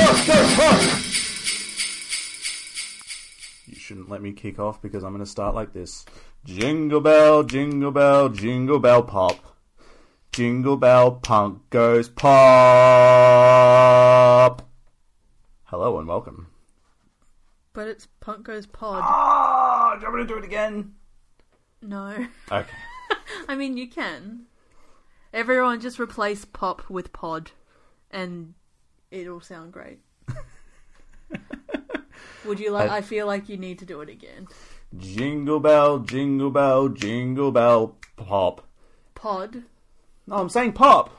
No! Fuckers Pod! You shouldn't let me kick off because I'm going to start like this. Jingle bell, jingle bell, jingle bell pop. Jingle bell punk goes pop. Hello and welcome. But it's Punk Goes Pod. Ah, do you want me to do it again? No. Okay. I mean, you can. Everyone just replace pop with pod, and it'll sound great. Would you like? I- I feel like you need to do it again. Jingle bell, jingle bell, jingle bell pop. Pod. No, I'm saying pop.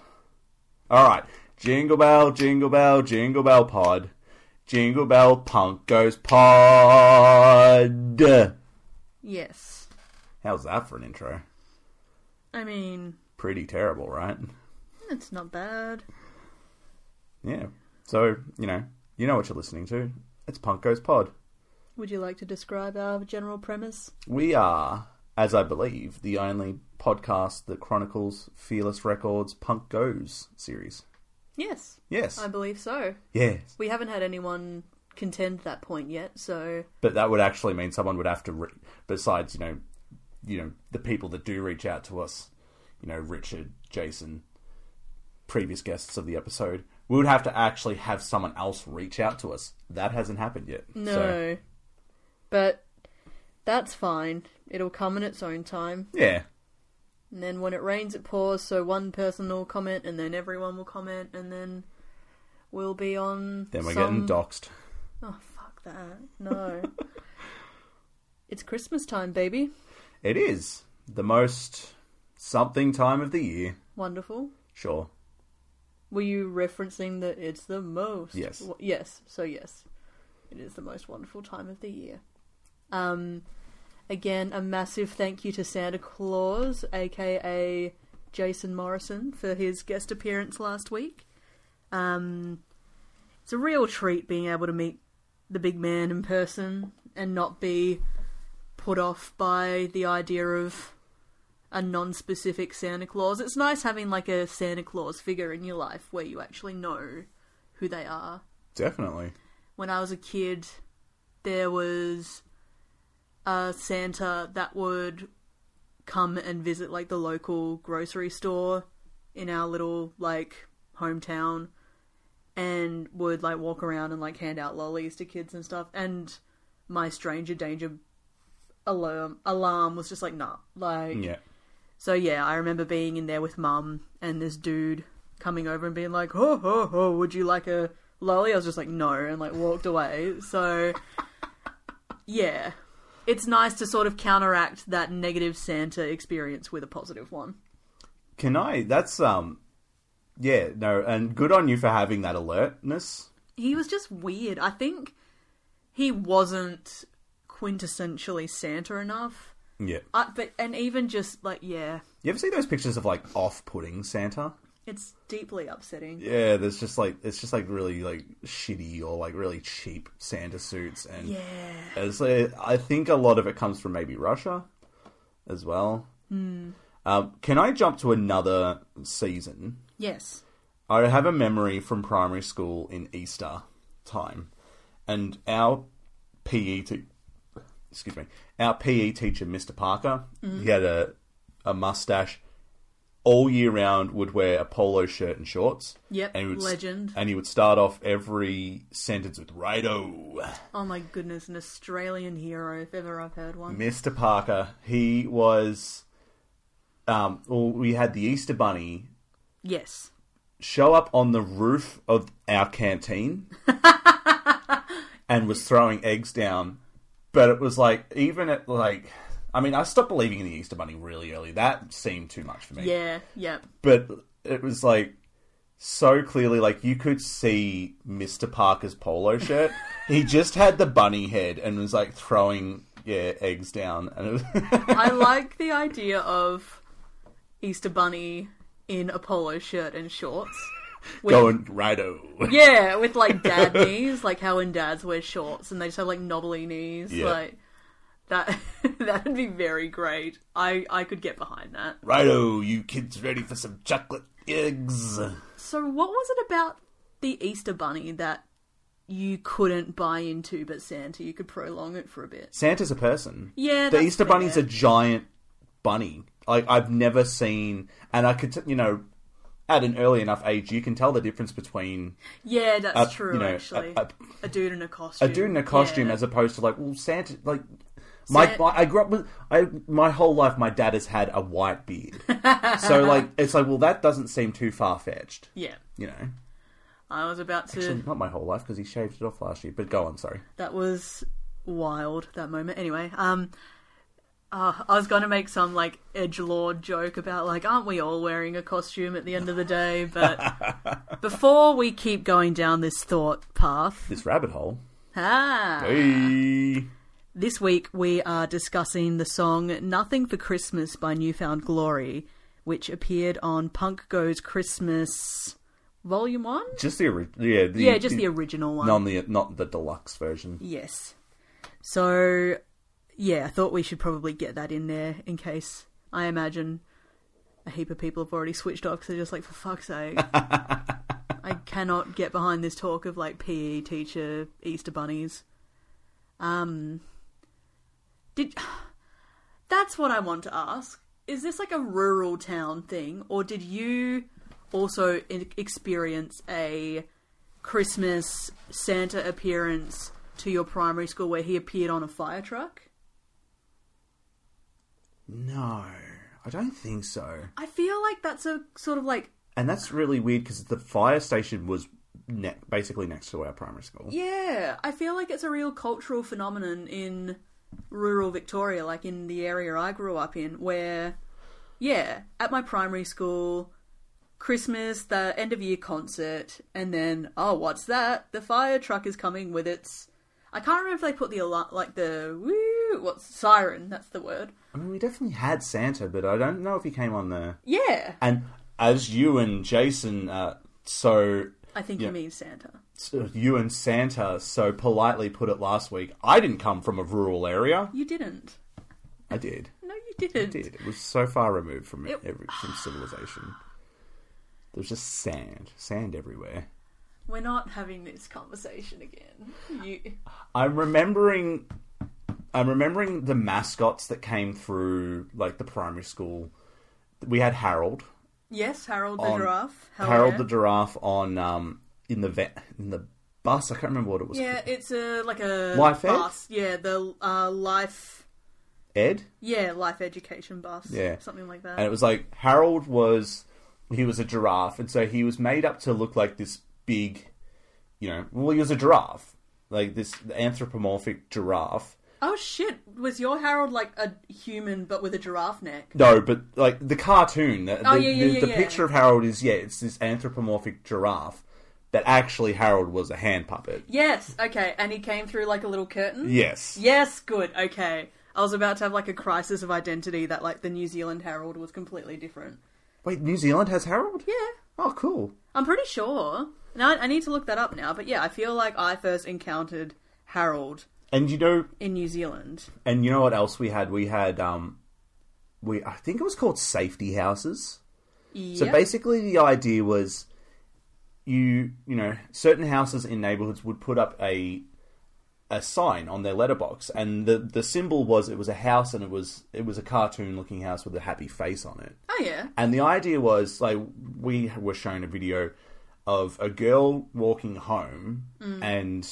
All right. Jingle bell, jingle bell, jingle bell pod. Jingle bell punk goes pod. Yes. How's that for an intro? I mean, Pretty terrible, right? it's not bad. Yeah. So, you know, you know what you're listening to. It's Punk Goes Pod. Would you like to describe our general premise? We are, as I believe, the only podcast that chronicles Fearless Records Punk Goes series. Yes, Yes. I believe so. yes. We haven't had anyone contend that point yet, so But that would actually mean someone would have to, re- besides you know, you know the people that do reach out to us, you know Richard, Jason, previous guests of the episode, we would have to actually have someone else reach out to us. That hasn't happened yet. no. So, But that's fine. It'll come in its own time. yeah, And then when it rains, it pours, so one person will comment, and then everyone will comment, and then we'll be on. then we're some... getting doxxed. Oh, fuck that. No. it's Christmas time, baby. It is the most something time of the year. Wonderful. Sure. Were you referencing that it's the most? Yes. w- Yes. So yes, it is the most wonderful time of the year. Um, again, a massive thank you to Santa Claus, aka Jason Morrison, for his guest appearance last week. Um, it's a real treat being able to meet the big man in person and not be put off by the idea of a non-specific Santa Claus. It's nice having like a Santa Claus figure in your life where you actually know who they are. Definitely. When I was a kid, there was a Santa that would come and visit like the local grocery store in our little like hometown and would like walk around and like hand out lollies to kids and stuff and my stranger danger alarm alarm was just like nah like Yeah. So yeah, I remember being in there with mum and this dude coming over and being like, "Ho ho ho, would you like a lolly?" I was just like, "No," and like walked away. So yeah, it's nice to sort of counteract that negative Santa experience with a positive one. Can I? That's um. Yeah. No. And good on you for having that alertness. He was just weird. I think he wasn't quintessentially Santa enough. Yeah. I, but and even just like yeah, You ever see those pictures of like off-putting Santa? it's deeply upsetting. Yeah, there's just like it's just like really like shitty or like really cheap Santa suits, and Yeah. it's, like, I think a lot of it comes from maybe Russia as well. Hmm. Um, can I jump to another season? Yes. I have a memory from primary school in Easter time, and our PE te- excuse me, our PE teacher, Mr. Parker, he had a a mustache. All year round, would wear a polo shirt and shorts. Yep, and he would, legend. And he would start off every sentence with "righto." Oh my goodness, an Australian hero if ever I've heard one. Mr. Parker, he was. Um, well, we had the Easter Bunny Yes. show up on the roof of our canteen and was throwing eggs down. But it was like, even at like, I mean, I stopped believing in the Easter Bunny really early. That seemed too much for me. Yeah, yep. But it was like so clearly, like you could see Mr. Parker's polo shirt. he just had the bunny head and was like throwing yeah eggs down, and it was I like the idea of Easter Bunny in a polo shirt and shorts. With, going righto. Yeah, with like dad knees, like how when dads wear shorts and they just have like knobbly knees. Yeah. Like that that'd be very great. I I could get behind that. Righto, you kids ready for some chocolate eggs? So what was it about the Easter bunny that you couldn't buy into but Santa you could prolong it for a bit? Santa's a person. Yeah, the Easter Bunny's a giant bunny. Like I've never seen, and I could, t- you know, at an early enough age, you can tell the difference between Yeah, that's a, true you know, actually. a, A, dude in a costume. a dude in a costume Yeah. as opposed to like, well, Santa, like. My, my I grew up with I my whole life. My dad has had a white beard, so like it's like well that doesn't seem too far fetched, Yeah. you know. I was about to Actually, not my whole life because he shaved it off last year. But go on, sorry. That was wild that moment. Anyway, um, uh, I was going to make some like edge lord joke about like, aren't we all wearing a costume at the end of the day? But before we keep going down this thought path, This rabbit hole. ah, Hey. this week we are discussing the song "Nothing for Christmas" by New Found Glory, which appeared on Punk Goes Christmas Volume One. Just the original, yeah, the, Yeah, just the original one. non the not the deluxe version. Yes. So, yeah, I thought we should probably get that in there in case I imagine a heap of people have already switched off because they're just like, for fuck's sake. I cannot get behind this talk of like PE teacher Easter bunnies. Um, did that's what I want to ask. Is this like a rural town thing, or did you also experience a Christmas Santa appearance to your primary school where he appeared on a fire truck? No, I don't think so. I feel like that's a sort of like And that's really weird because the fire station was ne- basically next to our primary school. yeah, I feel like it's a real cultural phenomenon in rural Victoria, like in the area I grew up in, where yeah, at my primary school, Christmas, the end of year concert, and then oh, what's that? The fire truck is coming with its. I can't remember if they put the alarm, like the woo, what's siren? That's the word. I mean, we definitely had Santa, but I don't know if he came on there. Yeah, And as you and Jason, uh, so I think Yeah. you mean Santa. so you and Santa so politely put it last week. I didn't come from a rural area. You didn't. I did. No, you didn't. did. It was so far removed from It- every, from civilization. There was just sand, sand everywhere. We're not having this conversation again. You. I'm remembering I'm remembering the mascots that came through like the primary school. We had Harold. Yes, Harold the On- giraffe. Hell Harold yeah. the giraffe on um in the vet in the bus. I can't remember what it was. Yeah, called. it's a like a Life Ed? bus. Yeah, the uh, life. Ed. Yeah, life education bus. Yeah. something like that. And it was like Harold was he was a giraffe and so he was made up to look like this big you know, well he was a giraffe. Like this anthropomorphic giraffe. Oh shit! Was your Harold like a human but with a giraffe neck? No, but like the cartoon, the, Oh, the, yeah, yeah, the, yeah, the yeah. picture of Harold is yeah, it's this anthropomorphic giraffe. That actually Harold was a hand puppet. Yes. Okay, and he came through like a little curtain. Yes. Yes. Good. Okay. I was about to have like a crisis of identity that like the New Zealand Harold was completely different. Wait, New Zealand has Harold? Yeah. Oh, cool. I'm pretty sure. Now I need to look that up now, but yeah, I feel like I first encountered Harold And you know, in New Zealand. and you know what else we had? We had um, we I think it was called safety houses. So basically, the idea was you you know certain houses in neighborhoods would put up a a sign on their letterbox, and the the symbol was it was a house, and it was it was a cartoon looking house with a happy face on it. Oh yeah. And the idea was like we were shown a video of a girl walking home, and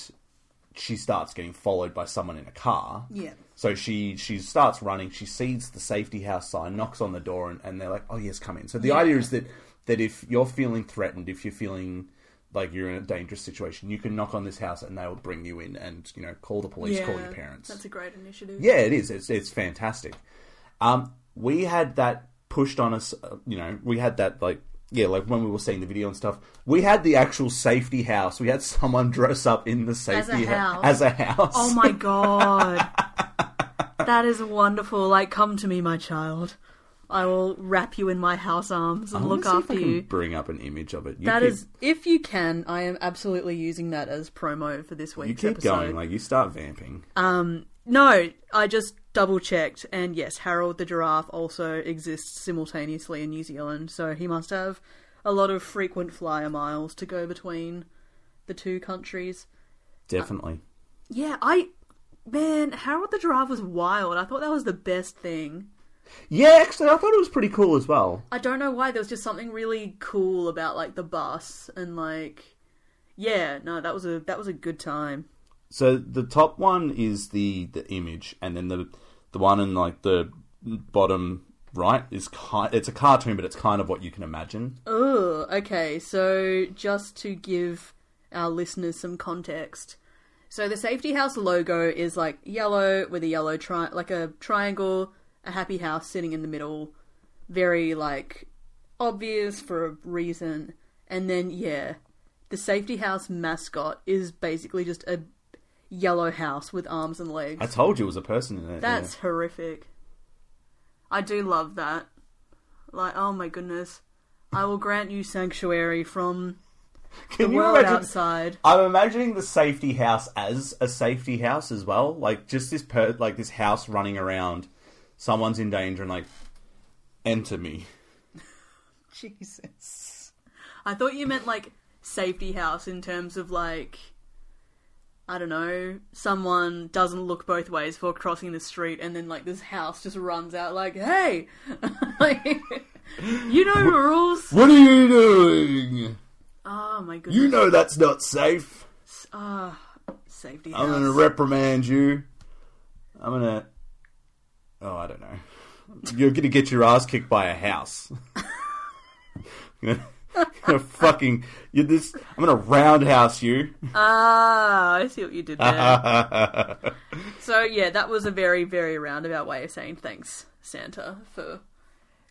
she starts getting followed by someone in a car. Yeah. So she she starts running. She sees the safety house sign, knocks on the door, and, and they're like, "Oh yes, come in." So the Yeah. idea is that that if you're feeling threatened, if you're feeling like you're in a dangerous situation, you can knock on this house and they'll bring you in and you know call the police, call your parents. That's a great initiative. Yeah, it is. It's it's fantastic. Um, we had that pushed on us. uh, You know, we had that like yeah, like when we were seeing the video and stuff, we had the actual safety house. We had someone dress up in the safety hou- house. as a house. Oh my god. that is wonderful. Like, come to me, my child. I will wrap you in my house arms and I look see if after you. Bring up an image of it. You That keep, is, if you can, I am absolutely using that as promo for this week's You keep episode. going. Like you start vamping. Um, no, I just double checked, and yes, Harold the giraffe also exists simultaneously in New Zealand, so he must have a lot of frequent flyer miles to go between the two countries. Definitely. Yeah, I. Man, Harold the giraffe was wild. I thought that was the best thing. Yeah, actually, I thought it was pretty cool as well. I don't know why. There was just something really cool about like the bus and like, yeah, no, that was a that was a good time. So the top one is the the image, and then the the one in like the bottom right is kind. It's a cartoon, but it's kind of what you can imagine. Oh, okay. So just to give our listeners some context, so the safety house logo is like yellow with a yellow tri- like a triangle, a happy house sitting in the middle, very like obvious for a reason. And then yeah, the safety house mascot is basically just a yellow house with arms and legs. I told you it was a person in it. That's horrific. I do love that. Like, oh my goodness. I will grant you sanctuary from yeah. the Can you world imagine? outside. I'm imagining the safety house as a safety house as well. Like just this per like this house running around. Someone's in danger and like enter me. Jesus. I thought you meant like safety house in terms of like I don't know, someone doesn't look both ways before crossing the street and then like this house just runs out like, "Hey." like you know the rules. What are you doing? Oh my goodness. You know that's not safe. Ah, safety house. I'm gonna reprimand you. I'm gonna. Oh, I don't know. You're gonna get your ass kicked by a house. Gonna, you're fucking. You're this. I'm gonna roundhouse you. Ah, I see what you did there. so yeah, that was a very, very roundabout way of saying thanks, Santa, for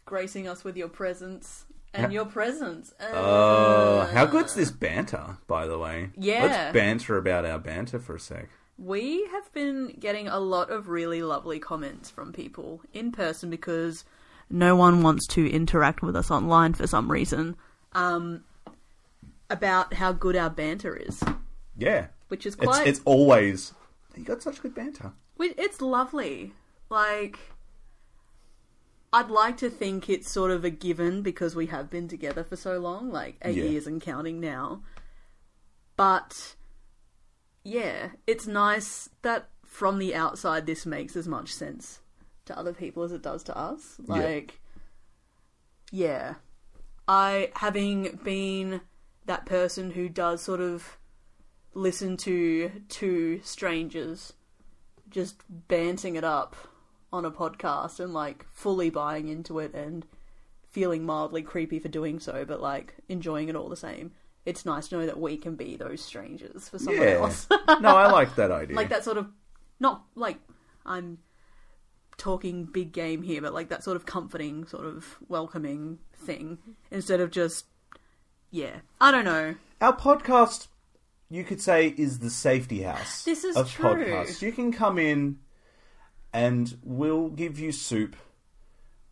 gracing us with your presence and your presence. Oh, Uh, how good's this banter, by the way? Yeah. Let's banter about our banter for a sec. We have been getting a lot of really lovely comments from people in person because no one wants to interact with us online for some reason. Um, about how good our banter is, Yeah. which is It's, quite. it's always. You got such good banter. It's lovely. Like, I'd like to think it's sort of a given because we have been together for so long, like eight Yeah. years and counting now. But, yeah, it's nice that from the outside this makes as much sense to other people as it does to us. Yeah. Like, yeah. I, having been that person who does sort of listen to two strangers just banting it up on a podcast and like fully buying into it and feeling mildly creepy for doing so, but like enjoying it all the same. It's nice to know that we can be those strangers for someone Yeah. else. no, I like that idea. like that sort of not like I'm talking big game here, but like that sort of comforting, sort of welcoming thing instead of just yeah. I don't know. Our podcast, you could say, is the safety house. This is of true. podcasts. You can come in, and we'll give you soup.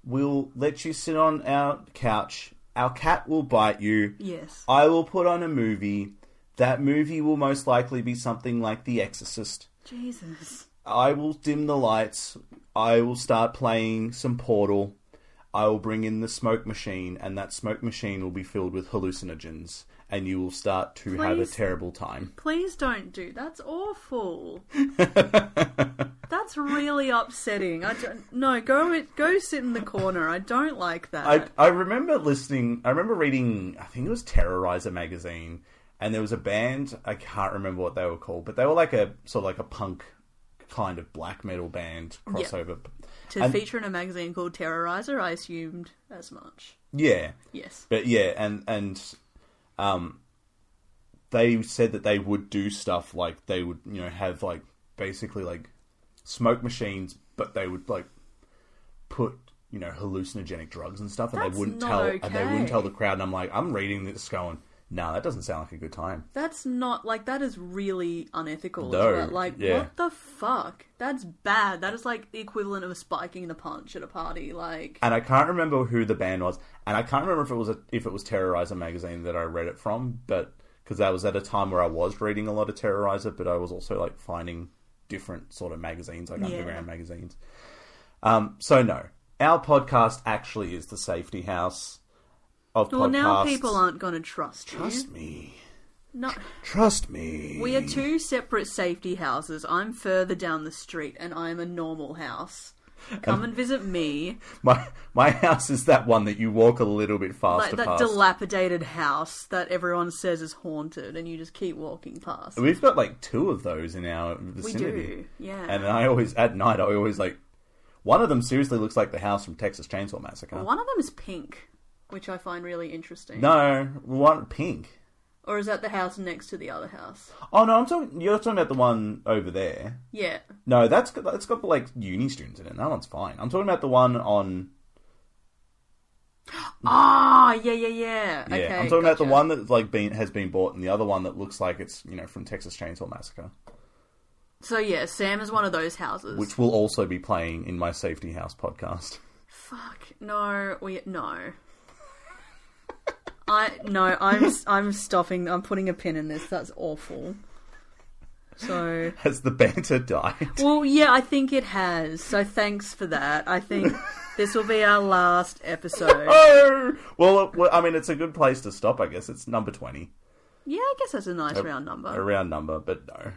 We'll let you sit on our couch. Our cat will bite you. Yes. I will put on a movie. That movie will most likely be something like The Exorcist. Jesus. I will dim the lights. I will start playing some Portal. I will bring in the smoke machine, and that smoke machine will be filled with hallucinogens, and you will start to have a terrible time. Please don't do. That's awful. That's really upsetting. I don't. No, go go sit in the corner. I don't like that. I I remember listening. I remember reading. I think it was Terrorizer magazine, and there was a band. I can't remember what they were called, but they were like a sort of like a punk kind of black metal band crossover. to and- feature in a magazine called Terrorizer, I assumed as much. Yeah, Yes. but yeah, and and um, they said that they would do stuff like they would you know have like basically like smoke machines, but they would like put you know hallucinogenic drugs and stuff, and That's they wouldn't tell and they wouldn't tell the crowd. And I'm like, I'm reading this, going, no, that doesn't sound like a good time. That's not like that is really unethical. No, well. Like yeah. what the fuck? That's bad. That is like the equivalent of spiking the punch at a party. Like And I can't remember who the band was, and I can't remember if it was a, if it was Terrorizer magazine that I read it from, but because that was at a time where I was reading a lot of Terrorizer, but I was also like finding different sort of magazines, like Yeah. underground magazines. Um, so no, our podcast actually is the safety house of well, podcasts. now people aren't going to trust you. Trust me. No, Trust me. we are two separate safety houses. I'm further down the street, and I'm a normal house. Come and visit me, My my house is that one that you walk a little bit faster. like that past. dilapidated house that everyone says is haunted, and you just keep walking past. We've got like two of those in our vicinity. We do, yeah. And I always at night I always like one of them seriously looks like the house from Texas Chainsaw Massacre. One of them is pink, which I find really interesting. No, one pink. Or is that the house next to the other house? Oh no, I'm talking. You're talking about the one over there. Yeah. No, that's got, that's got like uni students in it. That one's fine. I'm talking about the one on. Ah, yeah, yeah, yeah. Yeah, okay, I'm talking about the one that's like been has been bought, and the other one that looks like it's you know from Texas Chainsaw Massacre, So yeah, Sam is one of those houses. which will also be playing in my Safety House podcast. Fuck no, we no. I no, I'm I'm stopping. I'm putting a pin in this. That's awful. So Has the banter died? well, yeah, I think it has. So thanks for that. I think this will be our last episode. Oh, well, uh, well, I mean, it's a good place to stop. I guess it's number twenty, Yeah, I guess that's a nice round number. a round number, but no.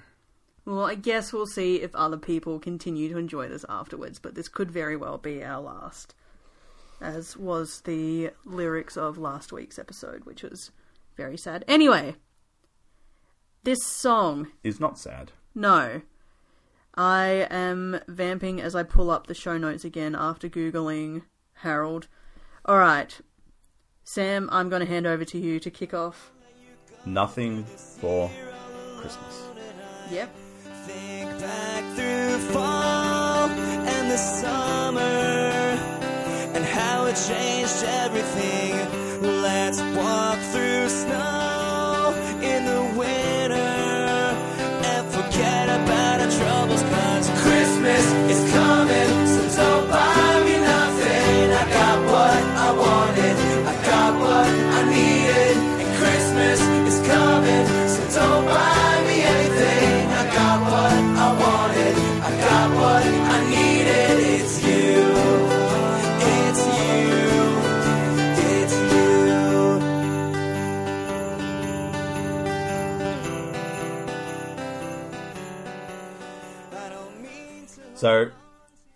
Well, I guess we'll see if other people continue to enjoy this afterwards, but this could very well be our last, as was the lyrics of last week's episode, which was very sad. Anyway, this song, Is not sad. no. I am vamping as I pull up the show notes again after Googling Harold. Alright, Sam, I'm going to hand over to you to kick off. Nothing for Christmas. Yep. Think back through fall and the summer and how it changed everything. Let's walk through snow in the winter and forget about our troubles. Cause Christmas is coming, So,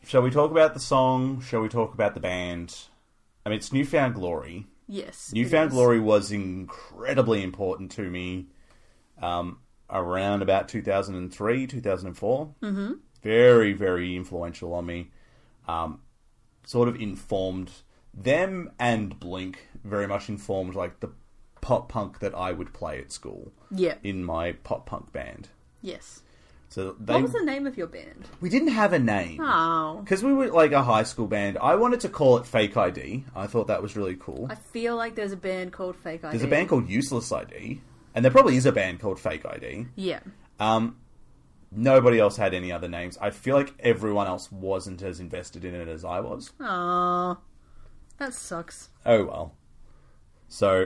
shall we talk about the song? Shall we talk about the band? I mean, it's New Found Glory. Yes. New Found. Glory was incredibly important to me um, around about 2003, 2004. Mm-hmm. Very, very influential on me. Um, sort of informed them and Blink very much informed like the pop punk that I would play at school Yeah. in my pop punk band. Yes. So they, What was the name of your band? we didn't have a name. Oh. Because we were like a high school band, I wanted to call it Fake ID. I thought that was really cool. I feel like there's a band called Fake ID. There's a band called Useless ID, and there probably is a band called Fake ID. Yeah. Um, nobody else had any other names. I feel like everyone else wasn't as invested in it as I was. Aww. That sucks. Oh well. So,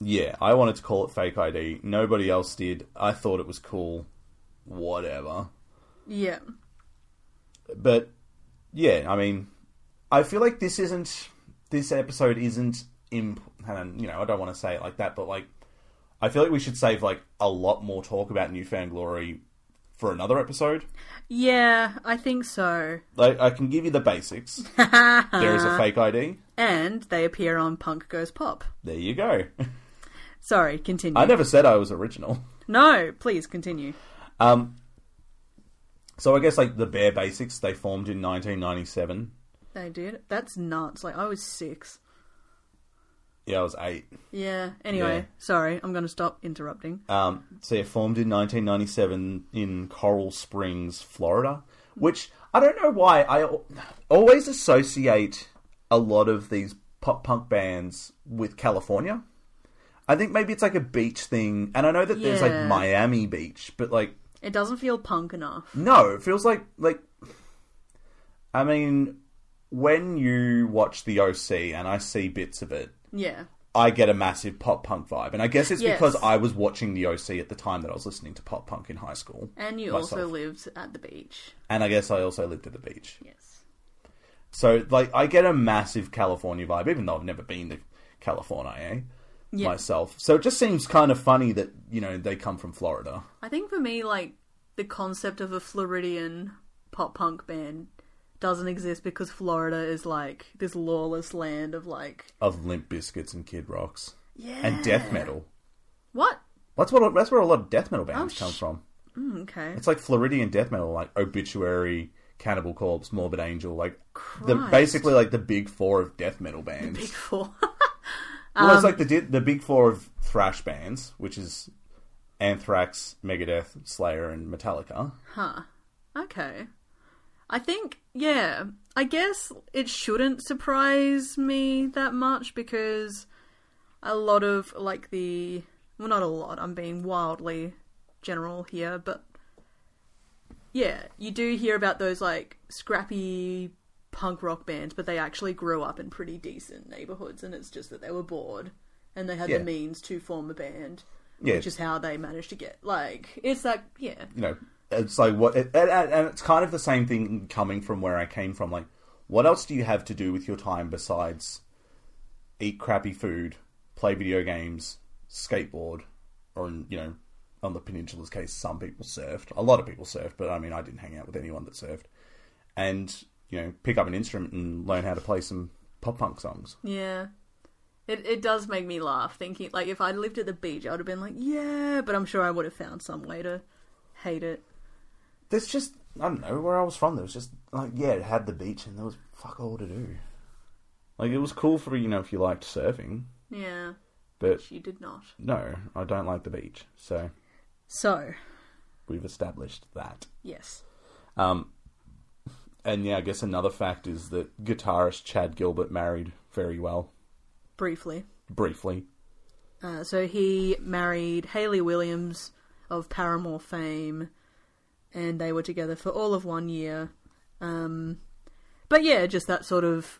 yeah, I wanted to call it Fake ID. Nobody else did. I thought it was cool. Whatever. Yeah. But yeah, I mean, I feel like this isn't this episode isn't imp. And you know, I don't want to say it like that, but like, I feel like we should save like a lot more talk about New Found Glory for another episode. Yeah, I think so. Like, I can give you the basics. there is a fake ID. And they appear on Punk Goes Pop. There you go. Sorry, continue. I never said I was original. No, please continue. Um, so I guess like the bare basics. They formed in 1997. They did. That's nuts. Like, I was six. Yeah, I was eight. Yeah. Anyway, Yeah. sorry, I'm going to stop interrupting. Um, so yeah, formed in 1997 in Coral Springs, Florida, which I don't know why I al- always associate a lot of these pop punk bands with California. I think maybe it's like a beach thing, and I know that there's like Yeah. Miami Beach, but like It doesn't feel punk enough. no, it feels like like. I mean, when you watch the OC and I see bits of it, Yeah. I get a massive pop punk vibe, and I guess it's Yes. because I was watching the OC at the time that I was listening to pop punk in high school, And you Myself. also lived at the beach. and I guess I also lived at the beach. Yes. So, like, I get a massive California vibe, even though I've never been to California eh, Yeah. myself. So it just seems kind of funny that you know they come from Florida. I think for me, like, the concept of a Floridian pop punk band doesn't exist because Florida is like this lawless land of like Of Limp Biscuits and Kid Rocks yeah and death metal. What? That's what that's where a lot of death metal bands Oh, come sh- from. Mm, okay. It's like Floridian death metal, like Obituary, Cannibal Corpse, Morbid Angel, like the basically like the big four of death metal bands. Big Four. well, Um, it's like the di- the big four of thrash bands, which is Anthrax, Megadeth, Slayer, and Metallica. huh. Okay. I think yeah. I guess it shouldn't surprise me that much because a lot of like the well, not a lot. I'm being wildly general here, but yeah, you do hear about those like scrappy punk rock bands, but they actually grew up in pretty decent neighborhoods, and it's just that they were bored and they had Yeah. the means to form a band, Yeah, which is how they managed to get like it's like yeah, you know, it's like what, and, and and it's kind of the same thing coming from where I came from. Like, what else do you have to do with your time besides eat crappy food, play video games, skateboard, or you know, on the peninsula's case, some people surfed. A lot of people surfed, but I mean, I didn't hang out with anyone that surfed. And you know, pick up an instrument and learn how to play some pop punk songs. Yeah. It it does make me laugh thinking like if I lived at the beach I would have been like, yeah, but I'm sure I would have found some way to hate it. There's just I don't know where I was from. There was just like yeah, it had the beach and there was fuck all to do. Like it was cool for you know if you liked surfing, Yeah. but She did not. no, I don't like the beach. So So, we've established that. yes. Um, and yeah, I guess another fact is that guitarist Chad Gilbert married very well, Briefly. briefly. Uh, so he married Hayley Williams of Paramore fame, and they were together for all of one year. Um, but yeah, just that sort of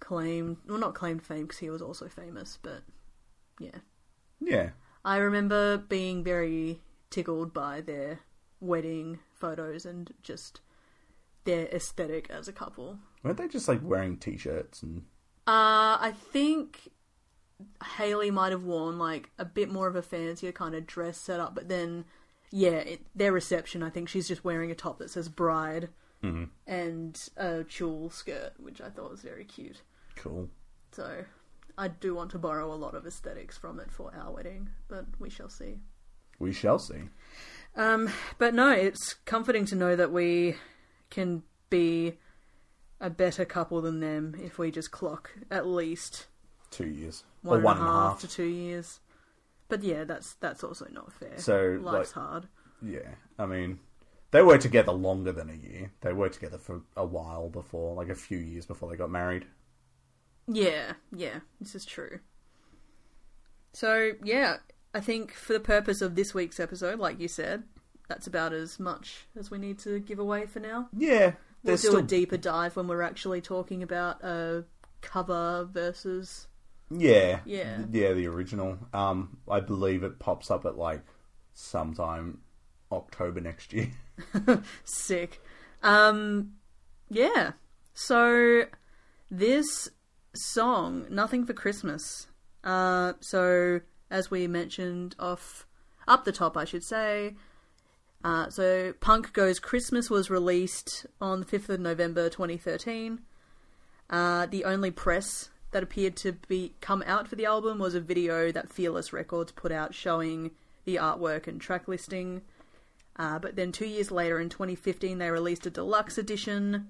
claimed, well, not claimed fame because he was also famous, but yeah. Yeah, I remember being very tickled by their wedding photos and just their aesthetic as a couple. weren't they just like wearing t-shirts and Uh, I think Hayley might have worn like a bit more of a fancier kind of dress setup, but then, yeah, it, their reception, I think she's just wearing a top that says bride Mhm. and a tulle skirt, which I thought was very cute. cool? So I do want to borrow a lot of aesthetics from it for our wedding, but we shall see. We shall see. Um, but no, it's comforting to know that we can be a better couple than them if we just clock at least Two years one or and one a and a half half. to two years. But yeah, that's that's also not fair. So, life's like- hard. Yeah, I mean, they were together longer than a year. They were together for a while before, like a few years before they got married. Yeah, yeah, this is true. So yeah, I think for the purpose of this week's episode, like you said, that's about as much as we need to give away for now. Yeah, We'll there's do still a deeper dive when we're actually talking about a cover versus yeah, Yeah. yeah. The original. Um, I believe it pops up at like sometime October next year. sick. Um, yeah. So this song, "Nothing for Christmas." Uh, so as we mentioned off up the top, I should say. Uh, so Punk Goes Christmas was released on the fifth of November, twenty thirteen. Uh, the only press that appeared to be come out for the album was a video that Fearless Records put out showing the artwork and track listing. Uh, but then two years later, in 2015, they released a deluxe edition.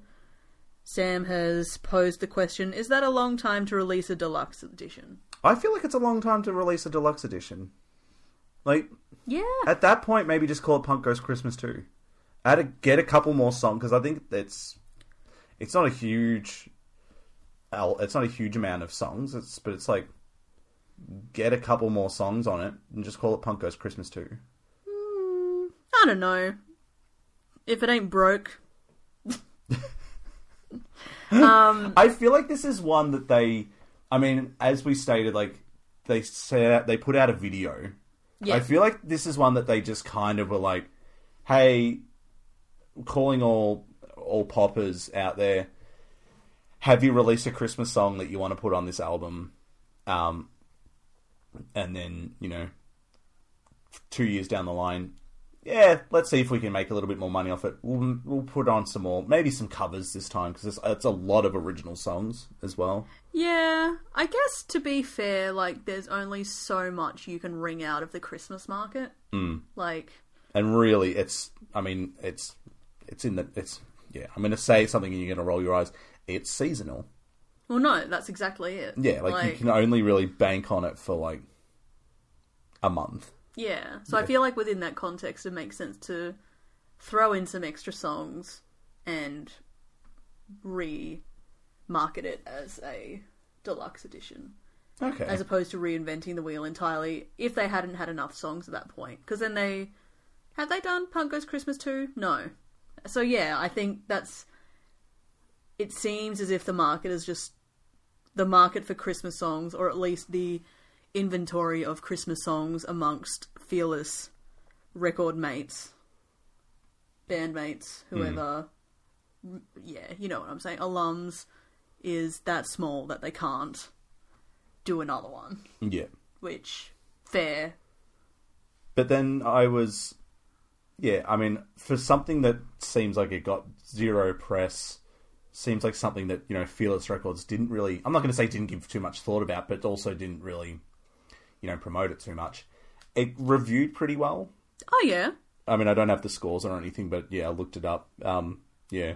Sam has posed the question: Is that a long time to release a deluxe edition? I feel like it's a long time to release a deluxe edition. Like Yeah, at that point, maybe just call it Punk Goes Christmas too. add a, get a couple more songs because I think it's it's not a huge it's not a huge amount of songs. It's but it's like get a couple more songs on it and just call it Punk Goes Christmas Two. Hmm, I don't know. If it ain't broke, um, I feel like this is one that they. I mean, as we stated, like they said, they put out a video. Yeah, I feel like this is one that they just kind of were like, "Hey, calling all all poppers out there, have you released a Christmas song that you want to put on this album?" Um, and then you know, two years down the line, yeah, let's see if we can make a little bit more money off it. We'll we'll put on some more, maybe some covers this time because it's, it's a lot of original songs as well. yeah. I guess to be fair, like there's only so much you can wring out of the Christmas market. Mm. Like, and really it's i mean it's it's in the it's yeah i'm gonna say something and you're gonna roll your eyes it's seasonal well, no, that's exactly it. yeah like, you can only really bank on it for like a month Yeah. So I feel like within that context, it makes sense to throw in some extra songs and re market it as a deluxe edition, okay as opposed to reinventing the wheel entirely if they hadn't had enough songs at that point. Because then they. Have they done Punk Goes Christmas too? No. So yeah, I think that's. It seems as if the market is just. The market for Christmas songs, or at least the inventory of Christmas songs amongst fearless record mates, bandmates, hmm. whoever. Yeah, you know what I'm saying. Alums is that small that they can't do another one, yeah which fair. but then i was yeah i mean for something that seems like it got zero press seems like something that you know fearless records didn't really i'm not going to say didn't give too much thought about but also didn't really you know promote it too much it reviewed pretty well Oh yeah, I mean, I don't have the scores or anything, but yeah, I looked it up. Um, yeah,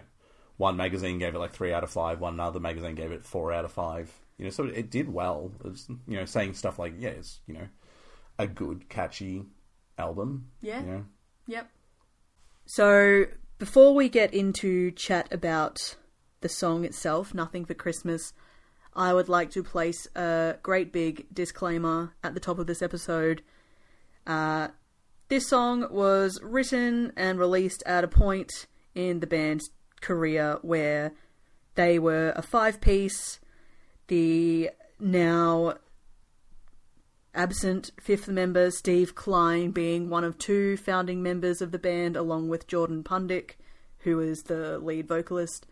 one magazine gave it like three out of five. One other magazine gave it four out of five. You know, so it did well. It was, you know, saying stuff like, yeah, it's you know, a good, catchy album. Yeah. You know? Yep. So before we get into chat about the song itself, Nothing for Christmas, I would like to place a great big disclaimer at the top of this episode. Uh, this song was written and released at a point in the band's career where they were a five piece. The now absent fifth member Steve Klein being one of two founding members of the band, along with Jordan Pundik, who is the lead vocalist.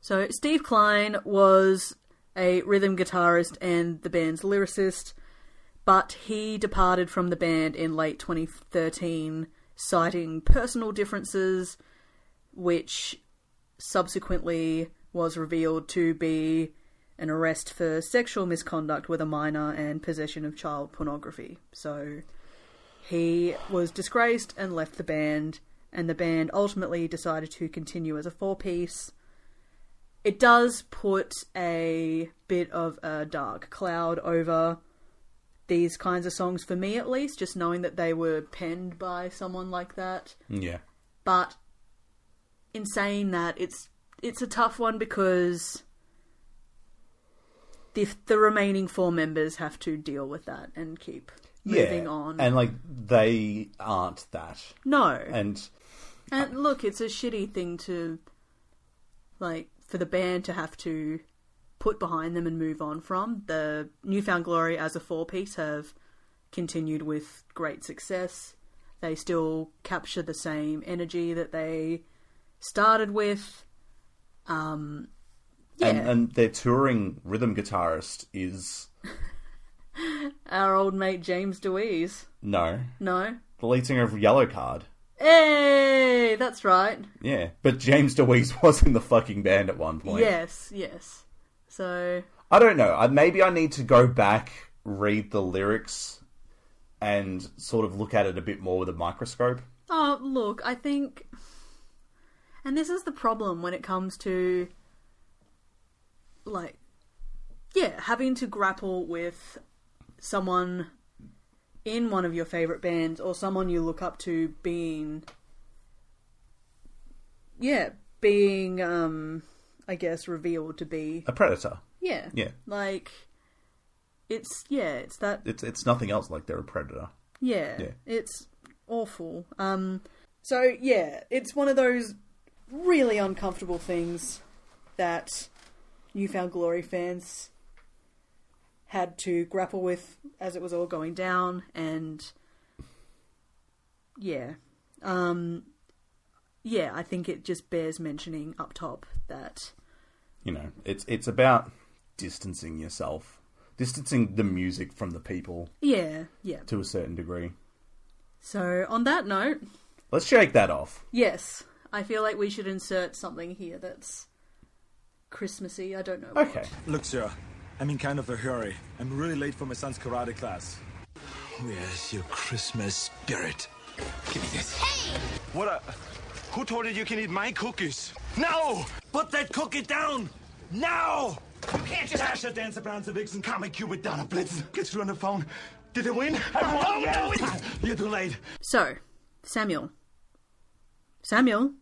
So, Steve Klein was a rhythm guitarist and the band's lyricist, but he departed from the band in late 2013, citing personal differences, which subsequently was revealed to be an arrest for sexual misconduct with a minor and possession of child pornography. So he was disgraced and left the band, and the band ultimately decided to continue as a four piece. It does put a bit of a dark cloud over these kinds of songs for me at least, just knowing that they were penned by someone like that Yeah. but in saying that it's it's a tough one because the the remaining four members have to deal with that and keep moving on. And like they aren't that. no, And and look, it's a shitty thing to like for the band to have to put behind them and move on from. The New Found Glory as a four piece have continued with great success. They still capture the same energy that they started with. Um yeah, and, and their touring rhythm guitarist is our old mate James Dewees. no No. the lead singer of Yellowcard. Hey, that's right. Yeah, but James Dewees was in the fucking band at one point. Yes, yes. So I don't know. I, maybe I need to go back, read the lyrics, and sort of look at it a bit more with a microscope. Oh, look, I think. And this is the problem when it comes to. Like. Yeah, having to grapple with someone in one of your favourite bands or someone you look up to being yeah, being um, I guess revealed to be A predator. yeah, Yeah. like it's yeah, it's that It's it's nothing else like they're a predator. Yeah, Yeah. it's awful. Um, so yeah, it's one of those really uncomfortable things that New Found Glory fans had to grapple with as it was all going down, and yeah, um, yeah, I think it just bears mentioning up top that You know, it's it's about distancing yourself, distancing the music from the people yeah, yeah. to a certain degree. So on that note, Let's shake that off. Yes, I feel like we should insert something here that's Christmassy. I don't know. what. Okay. Look, sir, I'm in kind of a hurry. I'm really late for my son's karate class. Where's your Christmas spirit? Give me this. Hey! What a. Who told you you can eat my cookies? No! Put that cookie down! Now! You can't just. Dasher, Dancer, Prancer, Vixen, Comet, Cupid, Donner, Blitz. Get you on the phone. Did they win? I won! Don't do it! You're too late. So, Samuel. Samuel,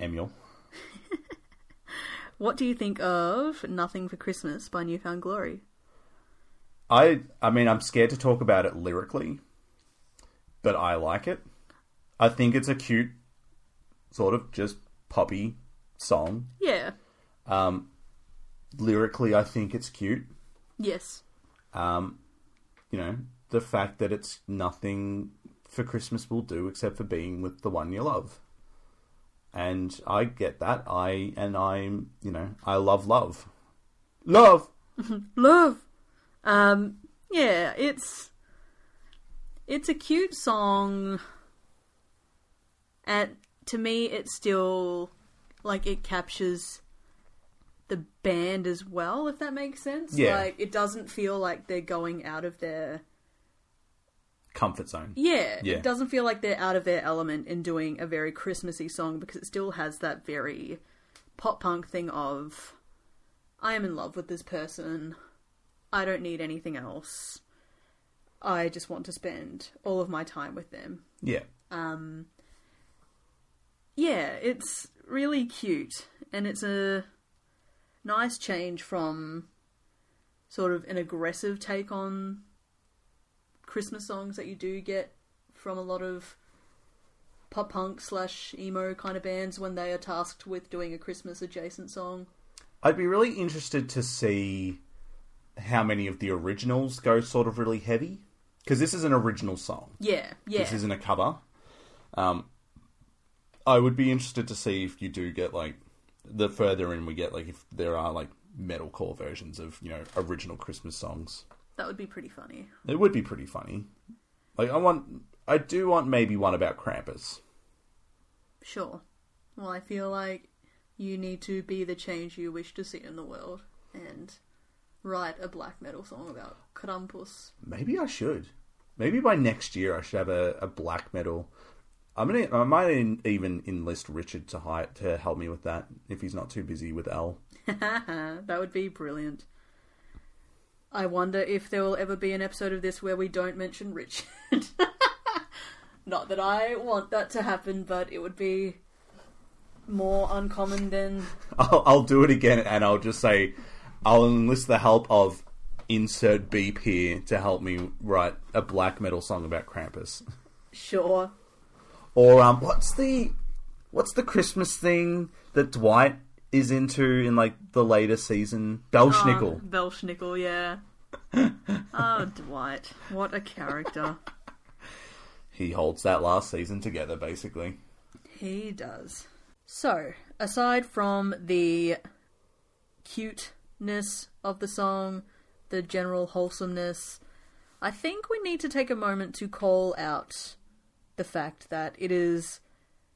Emil. What do you think of Nothing for Christmas by New Found Glory? I I mean I'm scared to talk about it lyrically, but I like it. I think it's a cute sort of just poppy song. Yeah. Um lyrically I think it's cute. Yes. Um you know, the fact that it's nothing for Christmas will do except for being with the one you love. And I get that. I and I'm, you know, I love love. Love. Love. Um, yeah, it's it's a cute song, and to me, it's still like it captures the band as well, if that makes sense. Yeah. Like it doesn't feel like they're going out of their Comfort zone. yeah, Yeah. It doesn't feel like they're out of their element in doing a very Christmassy song because it still has that very pop punk thing of I am in love with this person. I don't need anything else. I just want to spend all of my time with them. Yeah. Um Yeah, it's really cute and it's a nice change from sort of an aggressive take on Christmas songs that you do get from a lot of pop punk slash emo kind of bands when they are tasked with doing a Christmas adjacent song. I'd be really interested to see how many of the originals go sort of really heavy because this is an original song. Yeah, yeah. This isn't a cover. Um, I would be interested to see if you do get like the further in we get, like if there are like metalcore versions of you know original Christmas songs. That would be pretty funny. It would be pretty funny. Like I want, I do want maybe one about Krampus. Sure. Well, I feel like you need to be the change you wish to see in the world and write a black metal song about Krampus. Maybe I should. Maybe by next year I should have a, a black metal. I'm gonna. I might even enlist Richard to hi- to help me with that if he's not too busy with L. that would be brilliant. I wonder if there will ever be an episode of this where we don't mention Richard. Not that I want that to happen, but it would be more uncommon than I'll, I'll do it again, and I'll just say I'll enlist the help of insert beep here to help me write a black metal song about Krampus. sure. Or um, what's the what's the Christmas thing that Dwight is into in like the later season? Belsnickel. Uh, Belsnickel, yeah. oh, Dwight. What a character. he holds that last season together, basically. He does. So, aside from the cuteness of the song, the general wholesomeness, I think we need to take a moment to call out the fact that it is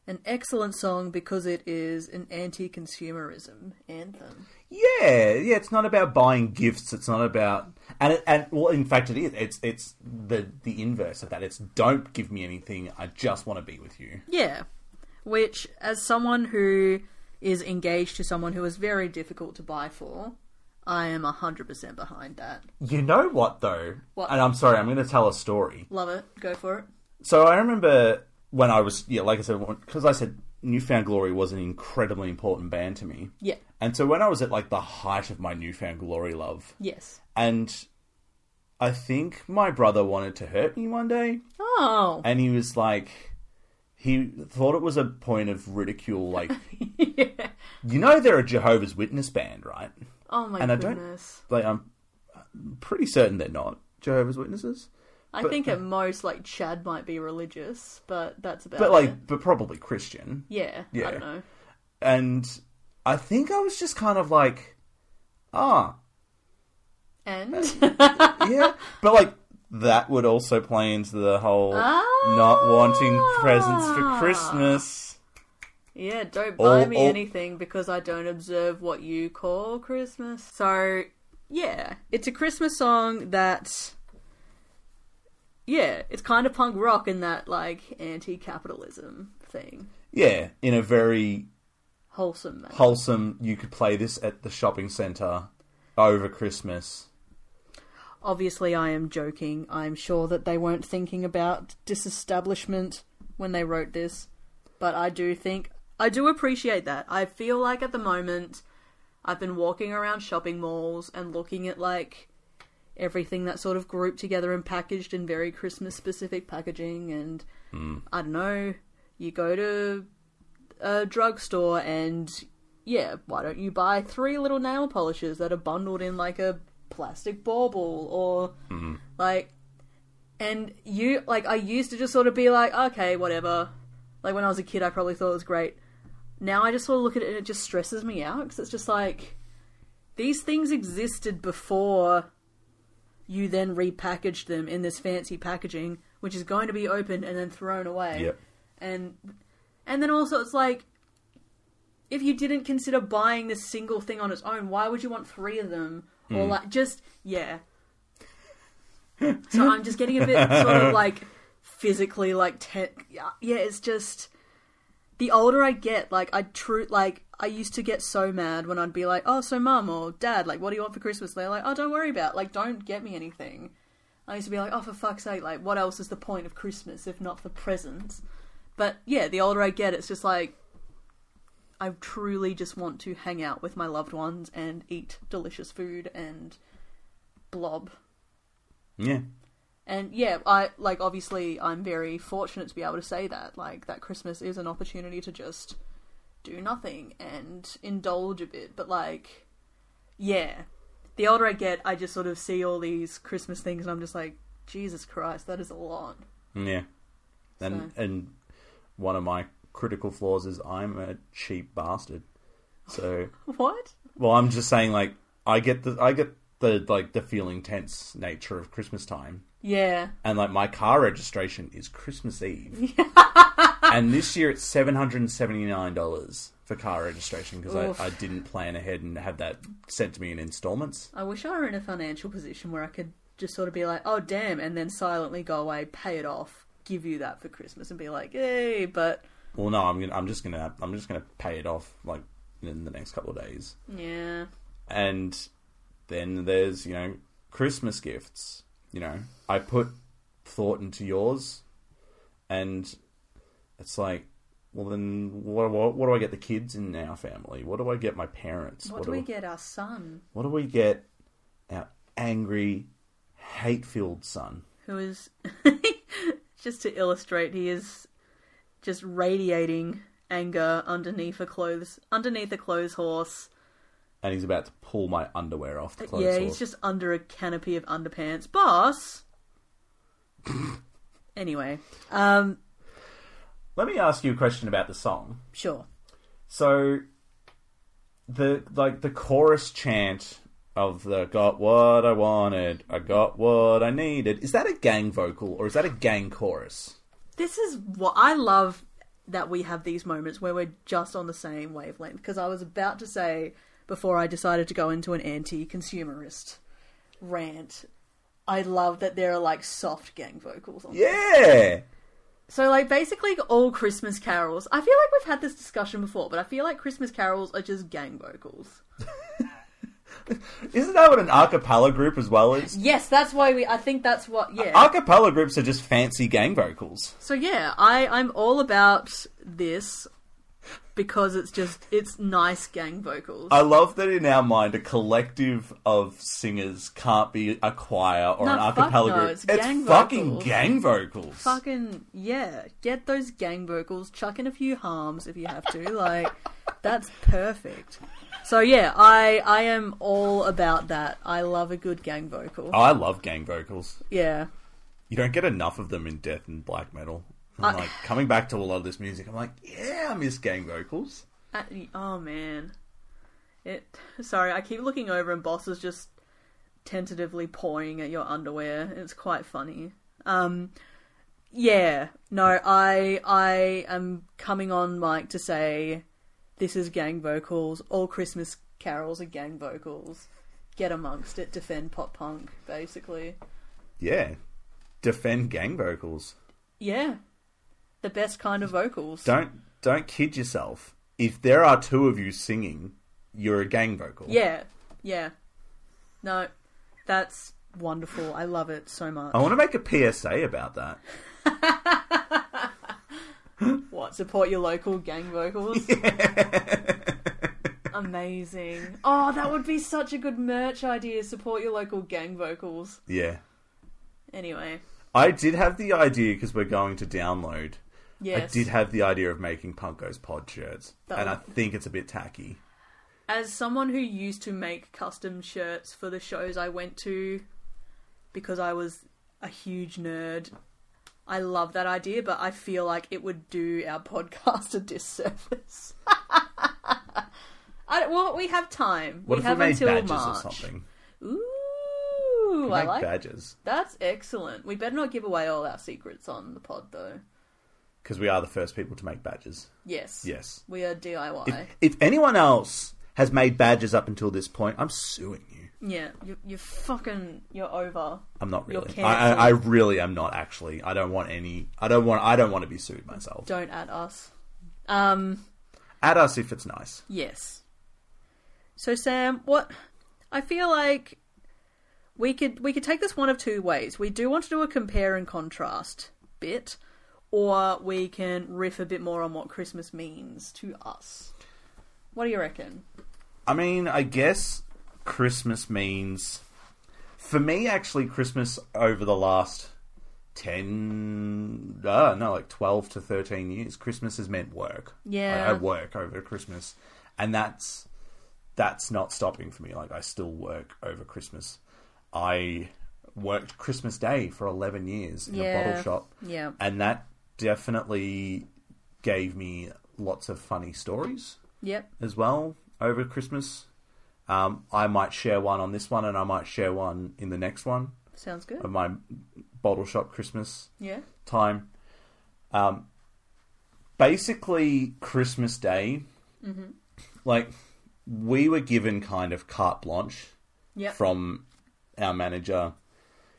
an excellent song because it is an anti consumerism anthem. Yeah, yeah. It's not about buying gifts. It's not about and it, and well, in fact, it is. It's it's the the inverse of that. It's don't give me anything. I just want to be with you. Yeah. Which, as someone who is engaged to someone who is very difficult to buy for, I am 100% behind that. You know what though? What? And I'm sorry, I'm going to tell a story. Love it. Go for it. So I remember when I was yeah, like I said, because I said New Found Glory was an incredibly important band to me. Yeah. And so when I was at like the height of my New Found Glory love, Yes. and I think my brother wanted to hurt me one day, Oh. and he was like, he thought it was a point of ridicule. Like, you know, they're a Jehovah's Witness band, right? Oh my And I don't- goodness. Like, I'm pretty certain they're not Jehovah's Witnesses, I but- think at most, like, Chad might be religious, but that's about but it. like, but probably Christian. Yeah, Yeah. I don't know. And I think I was just kind of like, ah, And yeah, but like that would also play into the whole not wanting presents for Ah. Christmas. yeah, don't buy All- me all- anything because I don't observe what you call Christmas. So, yeah, it's a Christmas song that, yeah, it's kind of punk rock in that like anti-capitalism thing, Yeah, in a very wholesome manner. wholesome. You could play this at the shopping centre over Christmas. Obviously, I am joking. I'm sure that they weren't thinking about disestablishment when they wrote this, but I do think I do appreciate that. I feel like at the moment I've been walking around shopping malls and looking at like everything that's sort of grouped together and packaged in very Christmas specific packaging and hmm. I don't know, you go to a drugstore and yeah, why don't you buy three little nail polishes that are bundled in like a plastic bauble or hmm. like and you like I used to just sort of be like, okay, whatever. Like when I was a kid, I probably thought it was great. Now I just sort of look at it and it just stresses me out because it's just like these things existed before you then repackaged them in this fancy packaging, which is going to be opened and then thrown away. Yep. And and then also it's like if you didn't consider buying this single thing on its own, why would you want three of them? Or hmm. like just yeah. so I'm just getting a bit sort of like physically like te- yeah, yeah, it's just the older I get, like I true like I used to get so mad when I'd be like, "Oh, so mum or dad, like what do you want for Christmas?" They're like, "Oh, don't worry about, it. like don't get me anything." I used to be like, "Oh, for fuck's sake, like what else is the point of Christmas if not for presents?" But yeah, the older I get, it's just like I truly just want to hang out with my loved ones and eat delicious food and blob. Yeah, And yeah, I like obviously I'm very fortunate to be able to say that. Like that Christmas is an opportunity to just do nothing and indulge a bit. But like yeah. The older I get, I just sort of see all these Christmas things and I'm just like, Jesus Christ, that is a lot. yeah, and and one of my critical flaws is I'm a cheap bastard. So What? Well, I'm just saying, like, I get the, I get the, like, the feeling tense nature of Christmas time, Yeah. and like my car registration is Christmas Eve, and this year it's seven hundred and seventy nine dollars for car registration because I, I didn't plan ahead and have that sent to me in installments. I wish I were in a financial position where I could just sort of be like, oh damn, and then silently go away, pay it off, give you that for Christmas, and be like, yay. But Well, no, I'm gonna, I'm just gonna, I'm just gonna pay it off like in the next couple of days, yeah, and then there's you know Christmas gifts. You know, I put thought into yours, and it's like, well, then what, what, what do I get the kids in our family? What do I get my parents? what, do we get our son, What do we get our angry, hate-filled son? who is just to illustrate, he is just radiating anger underneath a clothes underneath a clothes horse. And he's about to pull my underwear off the clothes yeah, he's just under a canopy of underpants, boss. anyway, um, Let me ask you a question about the song. sure. So the like the chorus chant of the got what I wanted, I got what I needed. Is that a gang vocal or is that a gang chorus? This is what I love that we have these moments where we're just on the same wavelength. Because I was about to say before I decided to go into an anti-consumerist rant, I love that there are like soft gang vocals on. Yeah. So like basically all Christmas carols. I feel like we've had this discussion before, but I feel like Christmas carols are just gang vocals. Isn't that what an a cappella group as well is? Yes, that's why we. I think that's what. Yeah. A cappella groups are just fancy gang vocals. So yeah, I I'm all about this. Because it's just it's nice gang vocals. I love that in our mind, a collective of singers can't be a choir or No, an a cappella no, group. it's gang fucking vocals. gang vocals. Fucking yeah, get those gang vocals, chuck in a few harms if you have to. Like that's perfect. So yeah, I I am all about that. I love a good gang vocal. I love gang vocals. Yeah. You don't get enough of them in death and black metal. I'm I- like coming back to a lot of this music. I'm like, yeah, I miss gang vocals. Uh, oh man, it. Sorry, I keep looking over and Boss is just tentatively pawing at your underwear. It's quite funny. Um, yeah, no, I I am coming on mic to say this is gang vocals. All Christmas carols are gang vocals. Get amongst it. Defend pop punk, basically. Yeah, defend gang vocals. Yeah, the best kind of vocals. Don't don't kid yourself. If there are two of you singing, you're a gang vocal. Yeah, yeah. No, that's wonderful. I love it so much. I want to make a PSA about that. What support your local gang vocals? Amazing. Oh, that would be such a good merch idea. Support your local gang vocals. Yeah. Anyway, I did have the idea because we're going to download. Yes. I did have the idea of making Punko's pod shirts, That and I would- think it's a bit tacky. As someone who used to make custom shirts for the shows I went to, because I was a huge nerd, I love that idea, but I feel like it would do our podcast a disservice. I, well, we have time. What we if have we made until badges March. or something? Ooh, I Make like badges That's excellent. We better not give away all our secrets on the pod, though. Because we are the first people to make badges. Yes. Yes. We are DIY. If, if anyone else has made badges up until this point, I'm suing you. yeah, you, you're fucking. You're over. I'm not You're really. I, I, I cancelled. really am not actually. I don't want any. I don't want. I don't want to be sued myself. Don't at us. Um. Add us if it's nice. Yes. So Sam, what I feel like we could we could take this one of two ways. We do want to do a compare and contrast bit, or we can riff a bit more on what Christmas means to us. What do you reckon? I mean, I guess Christmas means for me actually Christmas over the last 10 uh, no like 12 to 13 years Christmas has meant work. Yeah. I, I work over Christmas and that's that's not stopping for me like I still work over Christmas. I worked Christmas Day for 11 years in a bottle shop Yeah. and that definitely gave me lots of funny stories Yep. as well over Christmas. Um, I might share one on this one, and I might share one in the next one Sounds good. of my bottle shop Christmas Yeah. time. Um, basically, Christmas Day, Mm-hmm. like we were given kind of carte blanche Yep. from our manager.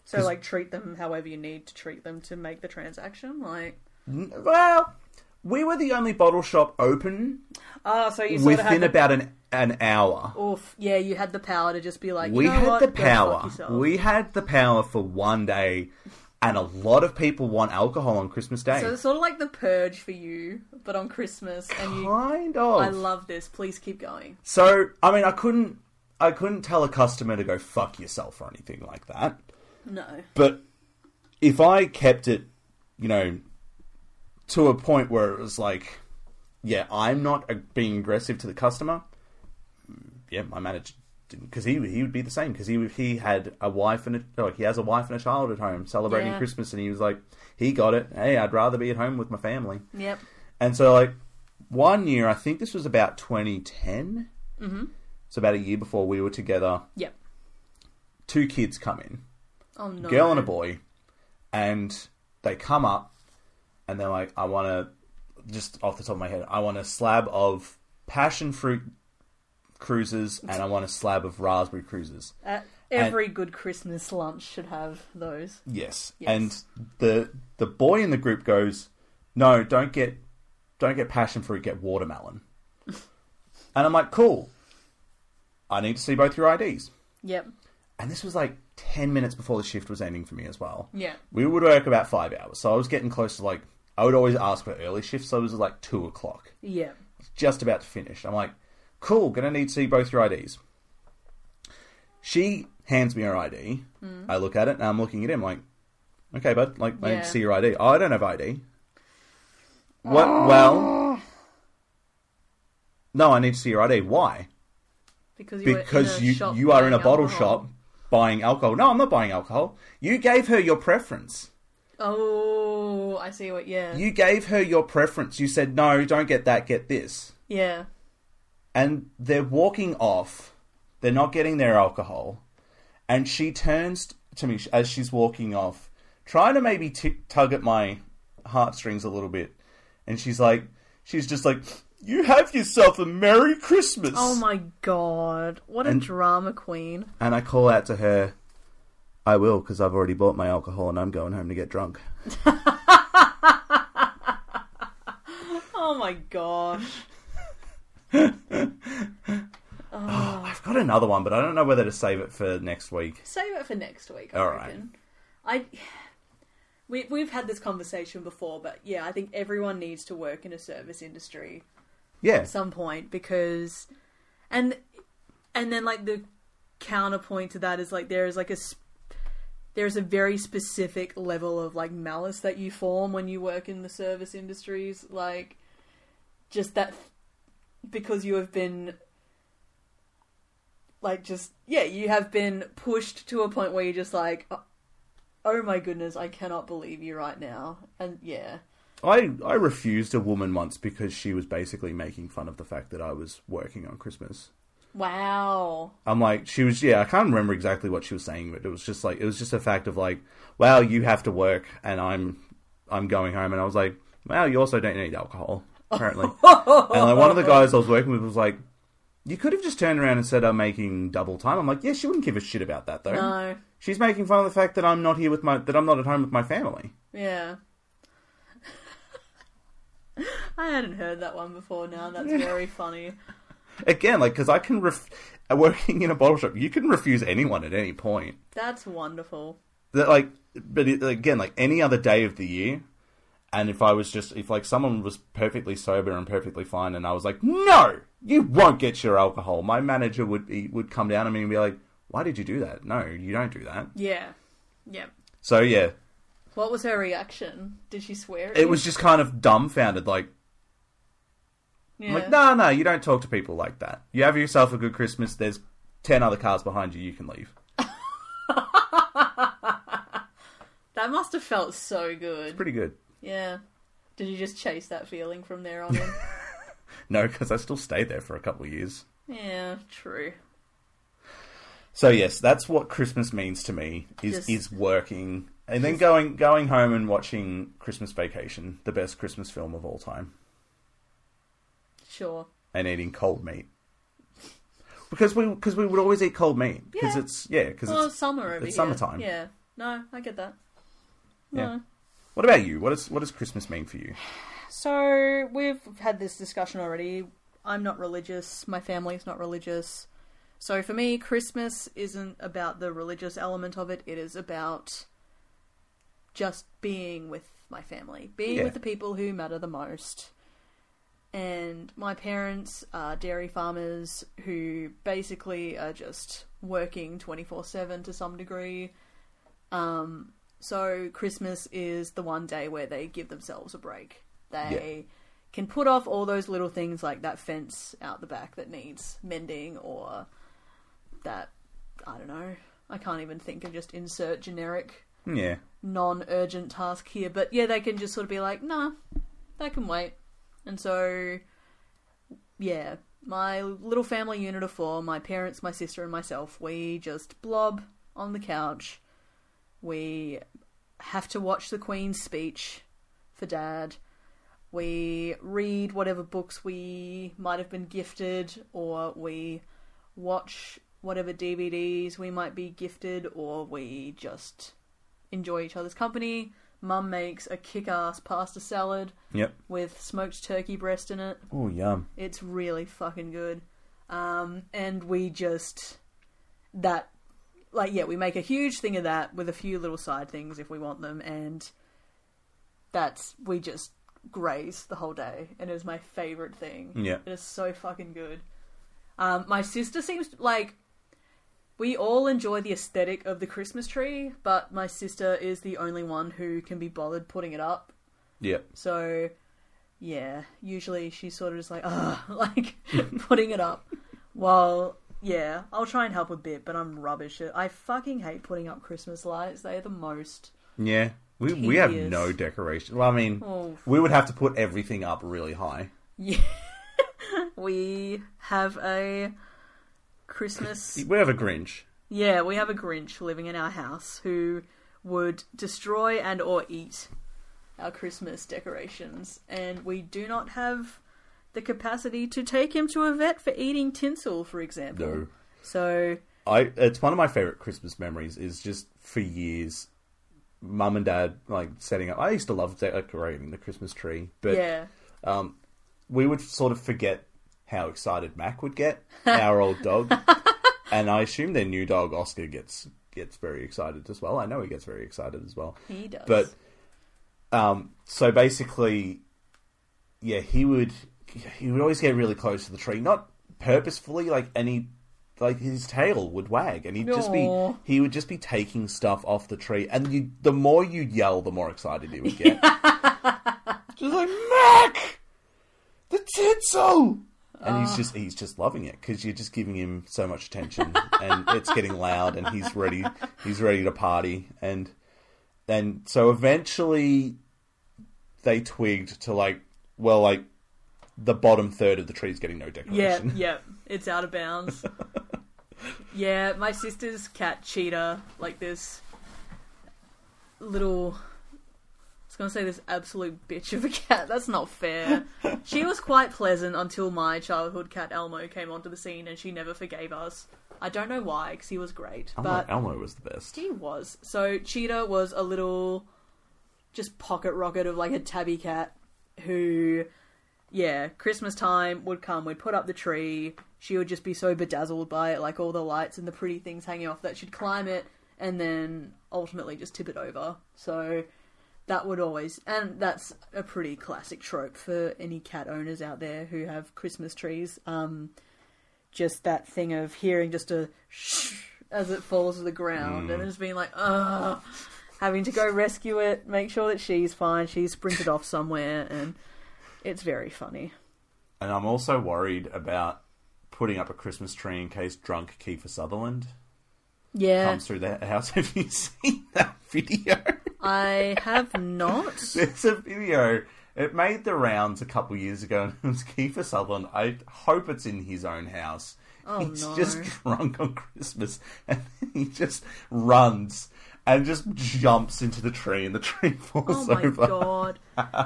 So like treat them however you need to treat them to make the transaction. Like Well, we were the only bottle shop open oh, so you sort of within had the, about an an hour. oof, yeah, you had the power to just be like, you we know had what? the Go fuck power. yourself. We had the power for one day, and a lot of people want alcohol on Christmas Day. So it's sort of like the purge for you, but on Christmas, and you. kind of. I love this. Please keep going. so I mean, I couldn't, I couldn't tell a customer to go fuck yourself or anything like that. No. But if I kept it, you know, to a point where it was like, yeah, I'm not being aggressive to the customer. Yeah, my manager didn't because he he would be the same because he he had a wife and a like he has a wife and a child at home celebrating Yeah. Christmas and he was like he got it. Hey, I'd rather be at home with my family. Yep. And so, like, one year, I think this was about 2010. Mm-hmm. It's about a year before we were together. Yep. Two kids come in, Oh no. girl and a boy, and they come up and they're like, I want to, just off the top of my head, I want a slab of passion fruit cruises and I want a slab of raspberry cruises. Uh, every good Christmas lunch should have those. Yes. Yes. And the the boy in the group goes, "No, don't get don't get passion fruit, get watermelon." and I'm like, "Cool. I need to see both your IDs." Yep. And this was like 10 minutes before the shift was ending for me as well. Yeah. We would work about 5 hours. So I was getting close to like I would always ask for early shifts, so it was like 2 o'clock. Yeah. just about to finish. I'm like, cool, gonna need to see both your IDs. She hands me her ID. Hmm. I look at it and I'm looking at him like, okay, bud, like, I need Yeah. to see your ID. Oh, I don't have ID. What? Well, no, I need to see your ID. Why? Because you Because in a you shop you are in a buying bottle alcohol. shop buying alcohol. No, I'm not buying alcohol. You gave her your preference. Oh, I see what. Yeah, You gave her your preference. You said, no, don't get that, get this. yeah. And they're walking off. They're not getting their alcohol. And she turns to me as she's walking off, trying to maybe t- tug at my heartstrings a little bit. And she's like, she's just like, you have yourself a Merry Christmas. Oh my god, what a And- drama queen! And I call out to her, I will, because I've already bought my alcohol and I'm going home to get drunk. Oh my gosh. Oh, I've got another one, but I don't know whether to save it for next week. Save it for next week. I All right. reckon. I we we've had this conversation before, but yeah, I think everyone needs to work in a service industry Yeah. at some point because, and and then like the counterpoint to that is like there is like a s- there's a very specific level of like malice that you form when you work in the service industries, like just that because you have been like just yeah you have been pushed to a point where you're just like oh, oh my goodness i cannot believe you right now and yeah I, I refused a woman once because she was basically making fun of the fact that I was working on Christmas. Wow I'm like, she was, yeah, I can't remember exactly what she was saying, but it was just like, it was just a fact of like, well, you have to work and I'm, I'm going home. And I was like, well, you also don't need alcohol, apparently. and like one of the guys I was working with was like, you could have just turned around and said I'm making double time. I'm like, yeah, she wouldn't give a shit about that though. no She's making fun of the fact that I'm not here with my, that I'm not at home with my family. yeah i hadn't heard that one before now that's very funny Again, like, because I can, ref- working in a bottle shop, you can refuse anyone at any point. that's wonderful. That like but it, again like any other day of the year and if i was just if like someone was perfectly sober and perfectly fine and i was like no you won't get your alcohol my manager would be would come down on me and be like why did you do that? No you don't do that. Yeah. Yeah so yeah. What was her reaction? Did she swear it you? was just kind of dumbfounded like yeah. I'm like no no you don't talk to people like that. You have yourself a good christmas there's 10 other cars behind you you can leave. That must have felt so good. Pretty good. Yeah. Did you just chase that feeling from there on in? No because i still stayed there for a couple of years. Yeah true. So yes, that's what Christmas means to me is Just- is working and then going going home and watching Christmas Vacation, the best Christmas film of all time, sure and eating cold meat. Because we because we would always eat cold meat because Yeah. it's yeah because well it's summer over it's here. summertime. yeah no i get that yeah. No. What about you? What is what does Christmas mean for you? So we've had this discussion already. I'm not religious. My family's not religious. So for me, Christmas isn't about the religious element of it. It is about just being with my family, being Yeah. with the people who matter the most. And my parents are dairy farmers who basically are just working 24 7 to some degree. Um, so Christmas is the one day where they give themselves a break. They can put off all those little things like that fence out the back that needs mending or that I don't know. I can't even think of just insert generic Yeah, non-urgent task here, but yeah, they can just sort of be like, nah, that can wait. And so, yeah, my little family unit of four, my parents, my sister, and myself, we just blob on the couch. We have to watch the Queen's speech for Dad. We read whatever books we might have been gifted, or we watch whatever DVDs we might be gifted, or we just enjoy each other's company. Mum makes a kick ass pasta salad yep. with smoked turkey breast in it. Oh yum. It's really fucking good. Um, and we just that like yeah, we make a huge thing of that with a few little side things if we want them and that's we just graze the whole day, and it was my favorite thing. Yeah. it is so fucking good. Um, my sister seems like we all enjoy the aesthetic of the Christmas tree, but my sister is the only one who can be bothered putting it up. Yeah. So, yeah, usually she's sort of just like, ah, like putting it up. While, yeah, I'll try and help a bit, but I'm rubbish at. I fucking hate putting up Christmas lights. They're the most. Yeah. We, we have no decoration. Well, I mean, Oh. we would have to put everything up really high. Yeah, we have a Christmas. We have a Grinch. Yeah, we have a Grinch living in our house who would destroy and or eat our Christmas decorations, and we do not have the capacity to take him to a vet for eating tinsel, for example. No. So I it's one of my favorite Christmas memories is just for years mum and dad like setting up I used to love decorating the Christmas tree but yeah, um we would sort of forget how excited Mac would get our old dog. And I assume their new dog Oscar gets gets very excited as well. I know he gets very excited as well. He does. but um so basically yeah he would he would always get really close to the tree. Not purposefully like any like his tail would wag and he'd just be he would just be taking stuff off the tree. And you the more you yell the more excited he would get. Just like mac! The tinsel and he's oh. just he's just loving it because you're just giving him so much attention and it's getting loud and he's ready he's ready to party and and so eventually they twigged to like well like the bottom third of the tree is getting no decoration. yeah, yeah, it's out of bounds. yeah, my sister's cat Cheetah, like this little. I was gonna say this absolute bitch of a cat. That's not fair. she was quite pleasant until my childhood cat Elmo came onto the scene, and she never forgave us. I don't know why, because he was great, Elmo, but Elmo was the best he was. So Cheetah was a little just pocket rocket of like a tabby cat who yeah, Christmas time would come, we'd put up the tree, she would just be so bedazzled by it, like all the lights and the pretty things hanging off that she'd climb it and then ultimately just tip it over. So that would always and that's a pretty classic trope for any cat owners out there who have Christmas trees. Um just that thing of hearing just a shh as it falls to the ground and just being like, ugh, having to go rescue it, make sure that she's fine, she's sprinted off somewhere, and it's very funny. and I'm also worried about putting up a Christmas tree in case drunk Kiefer Sutherland Yeah, comes through the house. Have you seen that video? I have not. There's a video. It made the rounds a couple years ago, and it was Kiefer Sutherland. I hope it's in his own house. Oh, He's no. just drunk on Christmas, and he just runs and just jumps into the tree, and the tree falls over. Oh my over. god.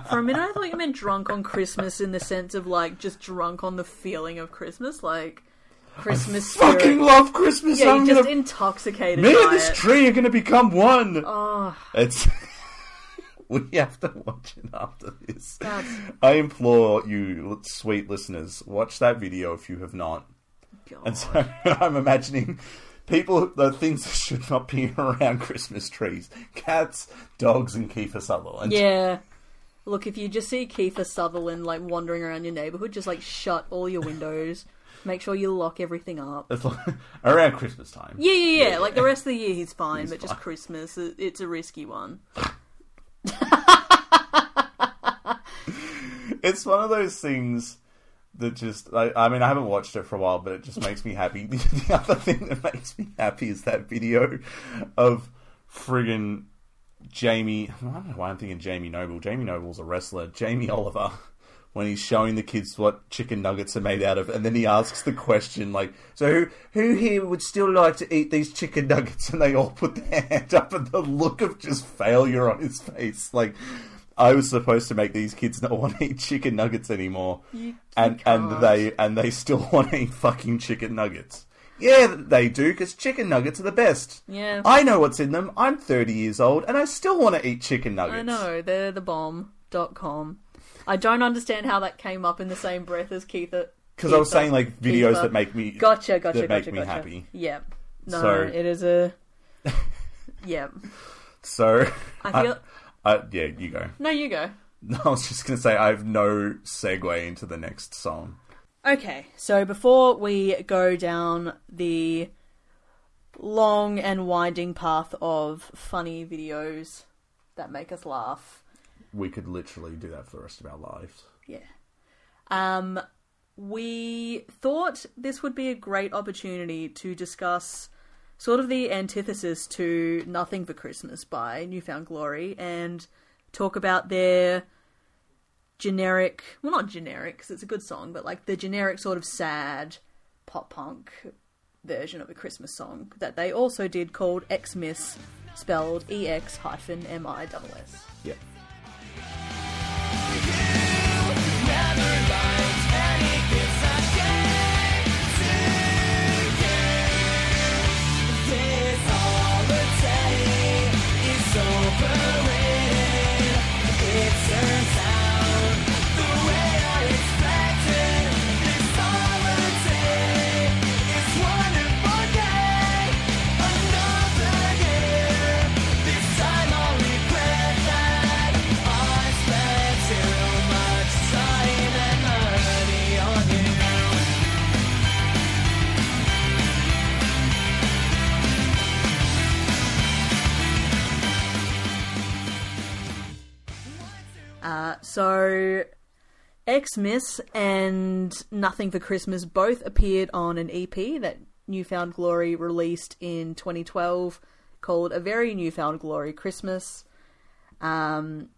For a minute I thought you meant drunk on Christmas in the sense of like just drunk on the feeling of Christmas, like Christmas spirit. Fucking love Christmas. yeah, I'm you're just gonna intoxicated me by and this it. tree are gonna become one. oh, It's. we have to watch it after this. That's- I implore you, sweet listeners, watch that video if you have not. God. And so I'm imagining people, the things that should not be around Christmas trees cats, dogs, and Kiefer Sutherland. Yeah. Look, if you just see Kiefer Sutherland like wandering around your neighborhood, just like shut all your windows. Make sure you lock everything up. It's like, around Christmas time. Yeah, yeah, yeah. Like the rest of the year, he's fine, He's but just fine. Christmas, it- it's a risky one. It's one of those things that just, I, I mean, I haven't watched it for a while, but it just makes me happy. The, the other thing that makes me happy is that video of friggin' Jamie, I don't know why I'm thinking Jamie Noble. Jamie Noble's a wrestler. Jamie Oliver, when he's showing the kids what chicken nuggets are made out of, and then he asks the question, like, so who, who here would still like to eat these chicken nuggets? And they all put their hand up, and the look of just failure on his face. Like, I was supposed to make these kids not want to eat chicken nuggets anymore. You- and you and can't. they and they still want to eat fucking chicken nuggets. Yeah, they do because chicken nuggets are the best. Yeah. I know what's in them. I'm 30 years old and I still want to eat chicken nuggets. I know, they're the bomb.com. I don't understand how that came up in the same breath as Keith. Because I was saying like videos Keitha. that make me Gotcha, gotcha, that gotcha, make me gotcha. happy. Yep. No, So- it is a. Yep. So I feel. I, yeah, you go. No, you go. No, I was just going to say I have no segue into the next song. Okay, so before we go down the long and winding path of funny videos that make us laugh, We could literally do that for the rest of our lives. yeah. Um, we thought this would be a great opportunity to discuss sort of the antithesis to Nothing for Christmas by New Found Glory and talk about their generic, well, not generic because it's a good song, but like the generic sort of sad pop punk version of a Christmas song that they also did called Xmas, spelled E X hyphen M I double S. Yeah. Uh, so, Xmas and Nothing for Christmas both appeared on an EP that New Found Glory released in 2012 called A Very New Found Glory Christmas. Um,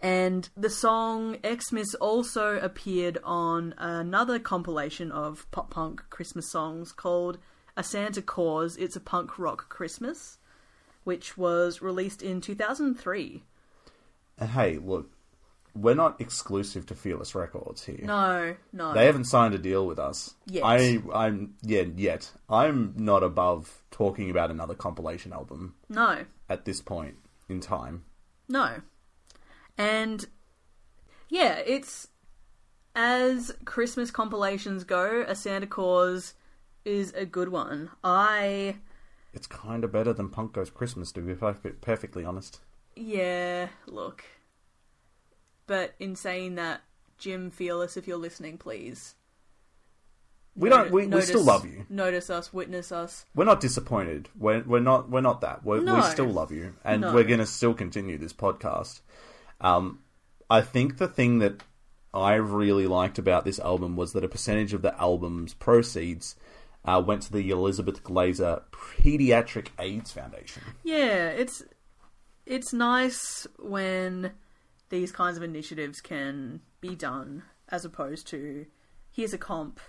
and the song Xmas also appeared on another compilation of pop punk Christmas songs called A Santa Cause It's a Punk Rock Christmas, which was released in 2003. And hey, look, we're not exclusive to Fearless Records here. No, no. They haven't signed a deal with us. Yet. I, I'm yeah, yet. I'm not above talking about another compilation album No, at this point in time. no. And yeah, it's as Christmas compilations go, a Santa Cause is a good one. I It's kind of better than Punk Goes Christmas, to be perf- perfectly honest. yeah, look. But in saying that, Jim Fearless, if you're listening, please. We don't. We, we still love you. Notice us, witness us. We're not disappointed. We're we're not we're not that. We're, No. We still love you, and No. we're going to still continue this podcast. Um, I think the thing that I really liked about this album was that a percentage of the album's proceeds uh, went to the Elizabeth Glaser Pediatric AIDS Foundation. Yeah, it's it's nice when these kinds of initiatives can be done as opposed to here's a comp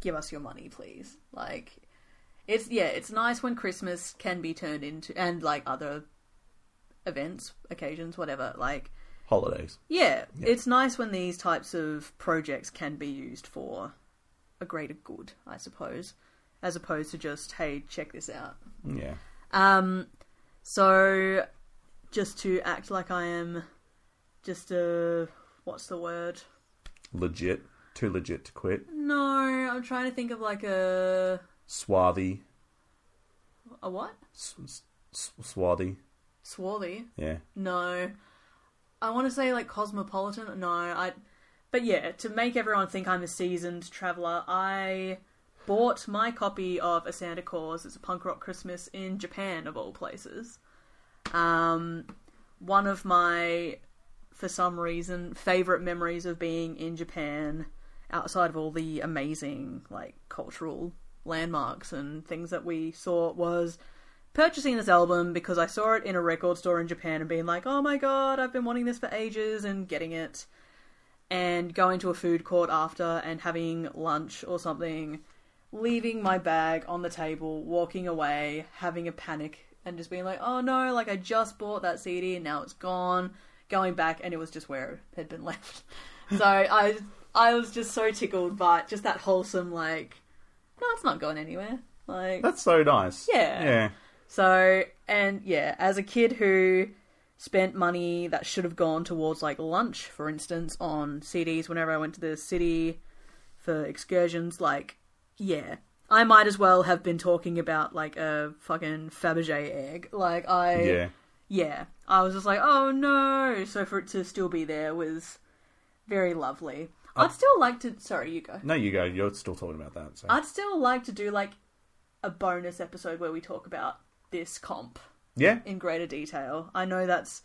give us your money please like it's yeah it's nice when christmas can be turned into and like other events occasions whatever like Holidays. yeah, it's nice when these types of projects can be used for a greater good i suppose as opposed to just hey check this out Yeah. um, so just to act like I am just a what's the word? Legit. Too legit to quit. No, I'm trying to think of like a Swarthy. a what? S- s- s- swarthy. Swarthy? Yeah. No. I want to say like cosmopolitan. No, I. But yeah, to make everyone think I'm a seasoned traveler, I bought my copy of A Santa Cause. It's a punk rock Christmas in Japan, of all places. Um, one of my, for some reason, favorite memories of being in Japan, outside of all the amazing like cultural landmarks and things that we saw, was purchasing this album because I saw it in a record store in Japan and being like, oh my god, I've been wanting this for ages and getting it. And going to a food court after and having lunch or something, leaving my bag on the table, walking away, having a panic, and just being like, oh no, like I just bought that CD and now it's gone. Going back and it was just where it had been left. so I I was just so tickled by just that wholesome like, no, it's not going anywhere. Like That's so nice. Yeah. Yeah. so, and yeah, as a kid who spent money that should have gone towards like lunch, for instance, on CDs whenever I went to the city for excursions, like, yeah, I might as well have been talking about like a fucking Fabergé egg. Like, I, Yeah. yeah, I was just like, oh no. So for it to still be there was very lovely. I'd still like to. Sorry, you go. No, you go. You're still talking about that. So. I'd still like to do like a bonus episode where we talk about this comp yeah, in greater detail. I know that's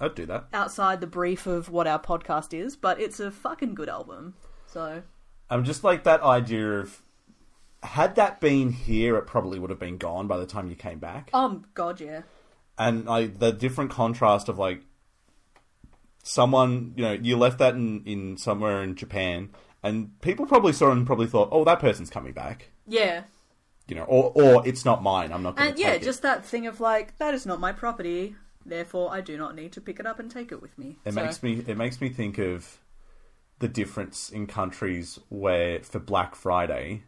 I'd do that. outside the brief of what our podcast is, but it's a fucking good album. So I'm just like that idea of had that been here, it probably would have been gone by the time you came back. um, god yeah, and like the different contrast of like someone you know you left that in in somewhere in Japan and people probably saw it and probably thought oh that person's coming back yeah, you know or or it's not mine I'm not going and yeah, just it. that thing of like that is not my property, therefore I do not need to pick it up and take it with me. it So- makes me it makes me think of the difference in countries where for Black Friday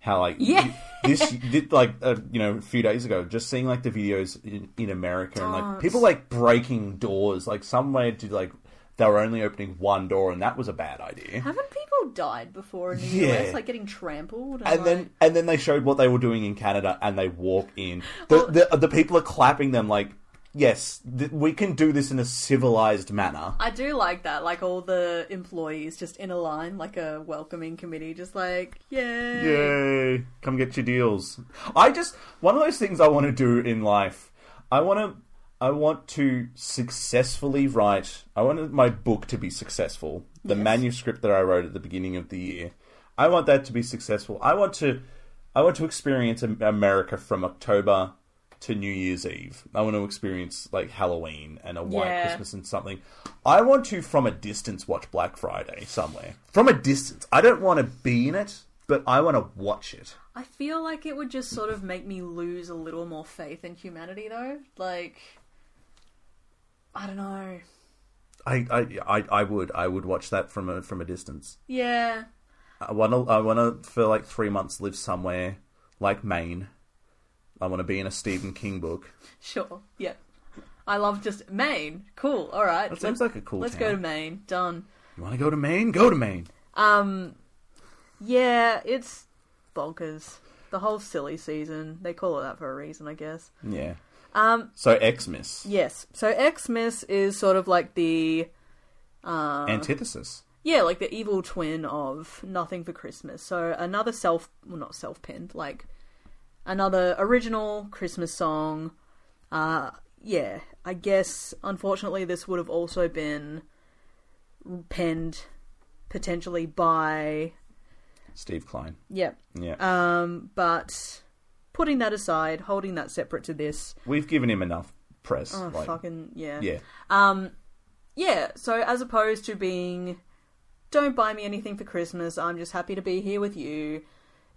how like Yeah. this did like uh, you know a few days ago just seeing like the videos in, in America and Oh, like people like breaking doors like somewhere to like they were only opening one door and that was a bad idea Haven't people died before in the Yeah. US, like getting trampled? and then like- and then they showed what they were doing in Canada and they walk in the the, the people are clapping them like yes th- we can do this in a civilized manner I do like that, like all the employees just in a line, like a welcoming committee, just like yay. Yay! Come get your deals. I just one of those things I want to do in life. I want to. I want to successfully write. I want my book to be successful. The Yes. manuscript that I wrote at the beginning of the year. I want that to be successful. I want to. I want to experience America from October to New Year's Eve. I want to experience like Halloween and a white Yeah. Christmas and something. I want to, from a distance, watch Black Friday somewhere. From a distance. I don't want to be in it, but I want to watch it. I feel like it would just sort of make me lose a little more faith in humanity, though. Like, I don't know. I, I, I, I would, I would watch that from a from a distance. Yeah, I want to, I want to, for like three months, live somewhere like Maine. I want to be in a Stephen King book. sure. Yeah. I love just Maine. Cool. All right. That seems like a cool. Let's town. go to Maine. Done. You want to go to Maine? Go to Maine. Um, yeah, it's bonkers. The whole silly season. They call it that for a reason, I guess. Yeah. Um, So Xmas, yes. So Xmas is sort of like the antithesis. yeah, like the evil twin of Nothing for Christmas. So another self, well, not self-penned, like another original Christmas song. Uh, yeah, I guess unfortunately this would have also been penned potentially by Steve Klein. yeah. Yeah. Um, but putting that aside, holding that separate to this, We've given him enough press. oh like, fucking yeah. yeah. Um, yeah. So as opposed to being, don't buy me anything for Christmas. I'm just happy to be here with you.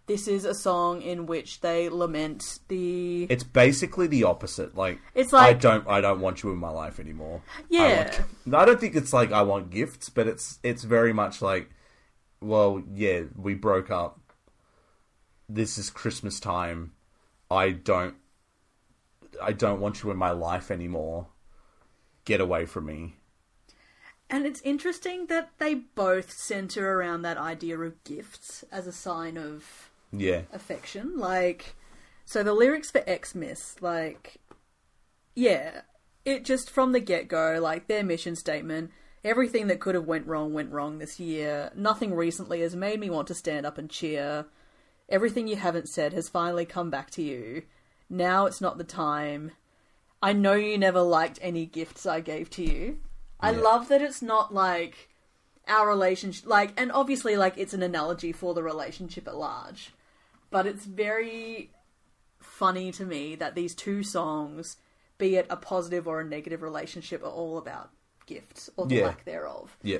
This is a song in which they lament the. It's basically the opposite. Like It's like- I don't I don't want you in my life anymore. I, Yeah. want, I don't think it's like I want gifts, but it's it's very much like well, yeah, we broke up. This is Christmas time. I don't I don't want you in my life anymore. Get away from me. And it's interesting that they both center around that idea of gifts as a sign of Yeah. affection. Like, so the lyrics for Xmas, like, yeah, it just from the get go, like their mission statement, everything that could have went wrong went wrong this year. Nothing recently has made me want to stand up and cheer. Everything you haven't said has finally come back to you. Now it's not the time. I know you never liked any gifts I gave to you. I Yeah. love that it's not like our relationship like and obviously like it's an analogy for the relationship at large but it's very funny to me that these two songs be it a positive or a negative relationship are all about gifts or the Yeah. lack thereof Yeah.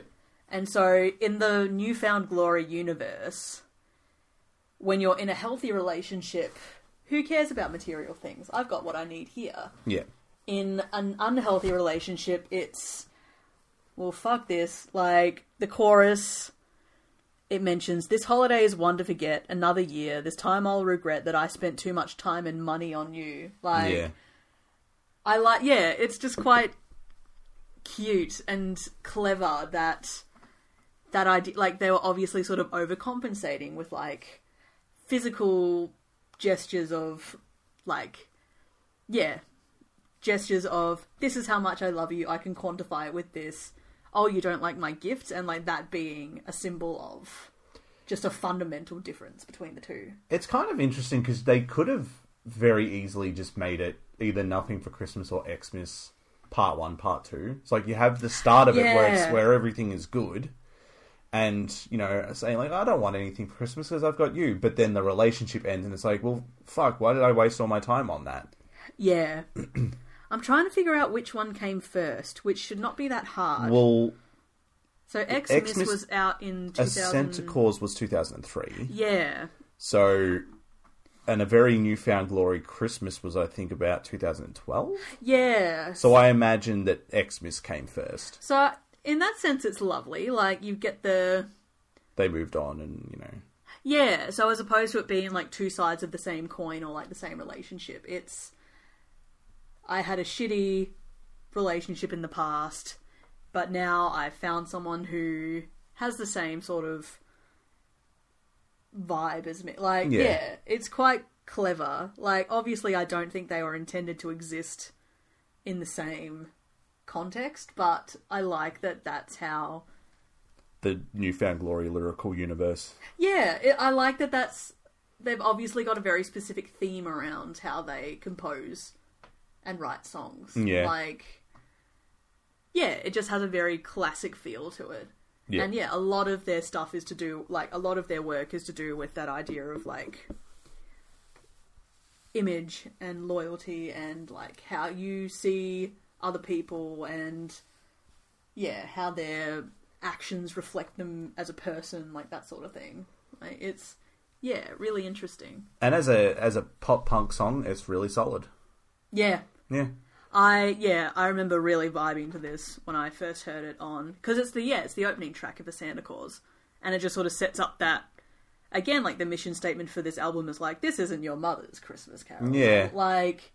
and so in the New Found Glory universe when you're in a healthy relationship who cares about material things i've got what i need here Yeah. in an unhealthy relationship, it's well, fuck this. Like the chorus, it mentions this holiday is one to forget. Another year. This time I'll regret that I spent too much time and money on you. Like yeah. I like. Yeah, it's just quite cute and clever that that idea. Like they were obviously sort of overcompensating with like physical gestures of like yeah gestures of this is how much I love you. I can quantify it with this. Oh, you don't like my gift, and like that being a symbol of just a fundamental difference between the two. It's kind of interesting because they could have very easily just made it either nothing for Christmas or Xmas part one, part two. It's like you have the start of it where it's where everything is good, and you know saying like I don't want anything for Christmas because I've got you. But then the relationship ends, and it's like, well, fuck, why did I waste all my time on that? Yeah. I'm trying to figure out which one came first, which should not be that hard. Well, so Xmas, Xmas- was out in a 2000. Santa Cause was two thousand and three. Yeah. So, and a very New Found Glory Christmas was, I think, about 2012. Yeah. So I imagine that Xmas came first. So in that sense, it's lovely. Like you get the They moved on, and you know, yeah. So as opposed to it being like two sides of the same coin or like the same relationship, it's I had a shitty relationship in the past, but now I've found someone who has the same sort of vibe as me. Like Yeah. yeah, it's quite clever. Like obviously, I don't think they were intended to exist in the same context, but I like that that's how the New Found Glory lyrical universe. Yeah, it, I like that. That's they've obviously got a very specific theme around how they compose and write songs. Yeah. like yeah, it just has a very classic feel to it. Yeah. And yeah, a lot of their stuff is to do like a lot of their work is to do with that idea of like image and loyalty and like how you see other people and yeah, how their actions reflect them as a person, like that sort of thing. Like, it's yeah, really interesting. And as a as a pop punk song, it's really solid. Yeah, Yeah, I yeah, I remember really vibing to this when I first heard it on because it's the yeah, it's the opening track of the Santa Cause, and it just sort of sets up that again, like the mission statement for this album is like this isn't your mother's Christmas Carol. Yeah. like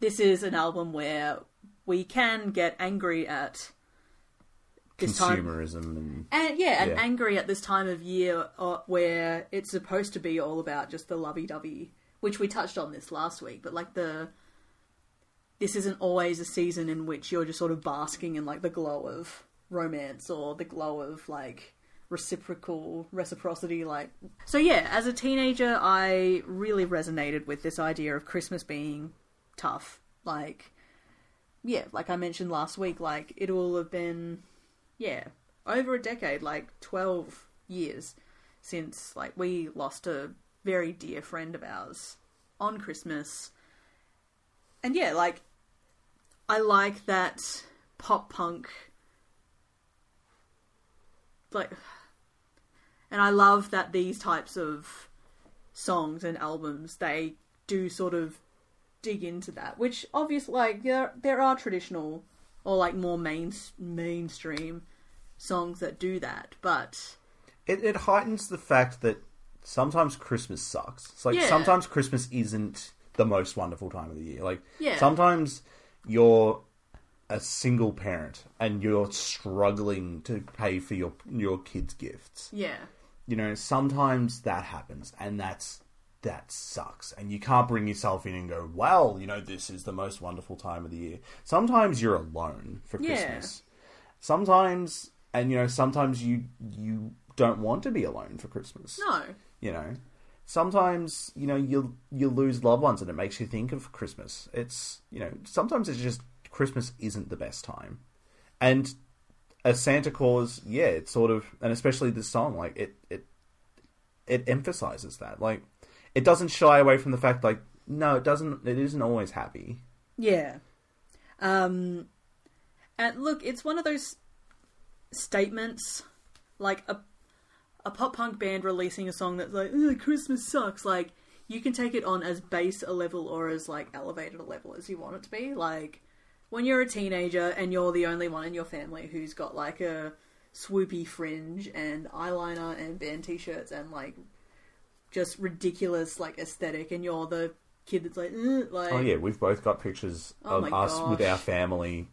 this is an album where we can get angry at this time consumerism and and yeah, and Yeah. angry at this time of year uh, where it's supposed to be all about just the lovey-dovey, which we touched on this last week. But like the, this isn't always a season in which you're just sort of basking in like the glow of romance or the glow of like reciprocal reciprocity. Like so, yeah. As a teenager, I really resonated with this idea of Christmas being tough. Like, yeah, like I mentioned last week, like it will have been yeah, over a decade, like 12 years since like we lost a very dear friend of ours on Christmas. And yeah, like I like that pop punk like and I love that these types of songs and albums they do sort of dig into that, which obviously like there there are traditional or like more main mainstream songs that do that, but it, it heightens the fact that sometimes Christmas sucks. It's like Yeah. sometimes Christmas isn't the most wonderful time of the year. Like Yeah. sometimes you're a single parent and you're struggling to pay for your your kids' gifts. yeah, You know, sometimes that happens and that's that sucks. And you can't bring yourself in and go, Well, you know, this is the most wonderful time of the year. Sometimes you're alone for Yeah. Christmas. Sometimes and you know, sometimes you you don't want to be alone for Christmas no, you know sometimes you know you you lose loved ones and it makes you think of christmas. It's you know sometimes it's just christmas isn't the best time. And a Santa Cause yeah it's sort of and especially this song like it it it emphasizes that. Like it doesn't shy away from the fact like no it doesn't it isn't always happy. Yeah. Um, and look, it's one of those statements, like a a pop punk band releasing a song that's like "Ugh, Christmas sucks. Like you can take it on as base a level or as like elevated a level as you want it to be. Like when you're a teenager and you're the only one in your family who's got like a swoopy fringe and eyeliner and band t-shirts and like just ridiculous like aesthetic and you're the kid that's like, like oh yeah we've both got pictures Oh of us with our family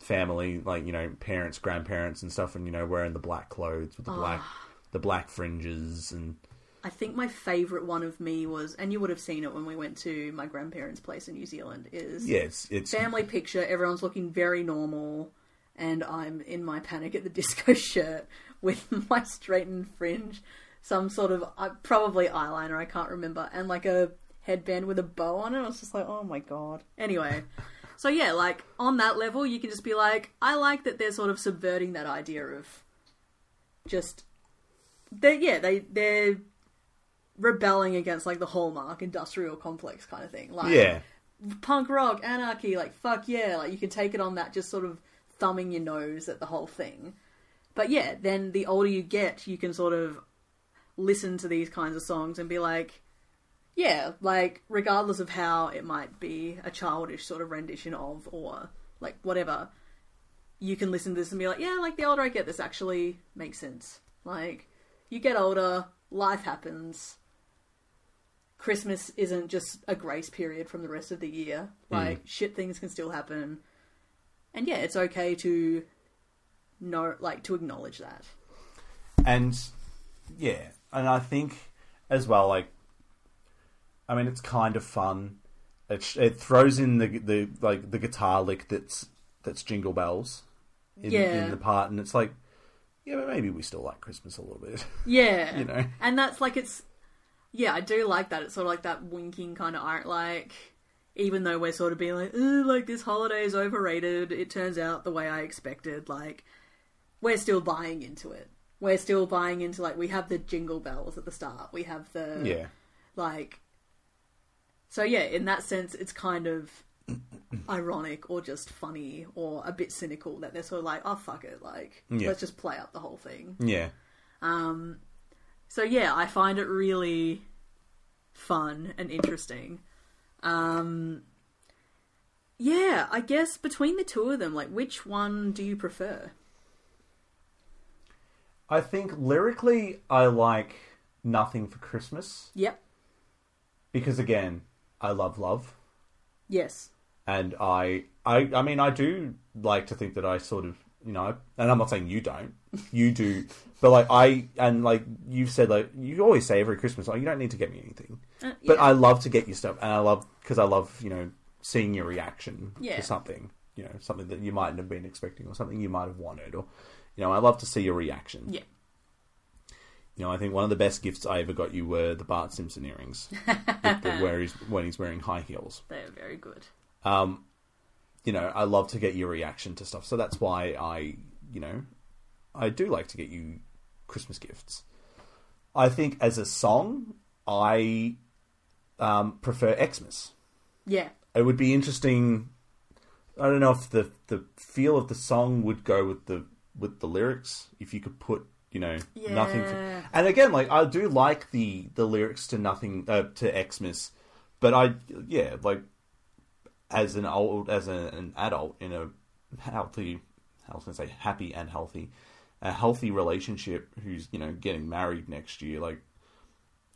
family like you know parents grandparents and stuff and you know wearing the black clothes with the black. The black fringes and I think my favorite one of me was, and you would have seen it when we went to my grandparents' place in New Zealand. Is Yeah, it's, it's family picture. Everyone's looking very normal, and I'm in my Panic at the Disco shirt with my straightened fringe, some sort of uh, probably eyeliner. I can't remember, and like a headband with a bow on it. I was just like, oh my god. Anyway. So yeah, like on that level, you can just be like, I like that they're sort of subverting that idea of just they yeah they they're rebelling against like the hallmark industrial complex kind of thing. Like yeah, punk rock, anarchy, like fuck yeah, like you can take it on that just sort of thumbing your nose at the whole thing. But yeah, then the older you get, you can sort of listen to these kinds of songs and be like, yeah, like regardless of how it might be a childish sort of rendition of or like whatever, you can listen to this and be like, yeah, like the older I get, this actually makes sense. Like you get older, life happens. Christmas isn't just a grace period from the rest of the year. Mm. Like shit things can still happen. And yeah, it's okay to know like to acknowledge that. and yeah, and I think as well, like, I mean, it's kind of fun. It, sh- it throws in the the like the guitar lick that's that's Jingle Bells in, Yeah. in the part, and it's like, yeah, but maybe we still like Christmas a little bit. Yeah. You know. And that's like it's yeah, I do like that. It's sort of like that winking kind of art like even though we're sort of being like, "Ooh, like this holiday is overrated, it turns out the way I expected, like we're still buying into it. We're still buying into like we have the jingle bells at the start. We have the yeah, like so yeah in that sense it's kind of ironic or just funny or a bit cynical that they're sort of like oh fuck it like Yeah. let's just play up the whole thing yeah, Um. so yeah i find it really fun and interesting um yeah i guess between the two of them like which one do you prefer I think lyrically, I like Nothing for Christmas yep because again, I love love. yes and I, I, I mean, I do like to think that I sort of, you know, and I'm not saying you don't, you do, but like I, and like you've said, like you always say every Christmas, like you don't need to get me anything, Uh, but. I love to get you stuff, and I love because I love, you know, seeing your reaction Yeah. to something, you know, something that you mightn't have been expecting or something you might have wanted, or, you know, I love to see your reaction. yeah You know, I think one of the best gifts I ever got you were the Bart Simpson earrings, where he's when he's wearing high heels. they're very good um, you know, I love to get your reaction to stuff. So that's why I, you know, I do like to get you Christmas gifts. I think as a song, I um, prefer Xmas. yeah It would be interesting. I don't know if the the feel of the song would go with the with the lyrics. If you could put, you know, nothing. For, and again, like I do like the the lyrics to nothing uh, to Xmas, but I yeah like as an old as a, an adult in a healthy, I was gonna say happy and healthy, a healthy relationship who's you know getting married next year. Like,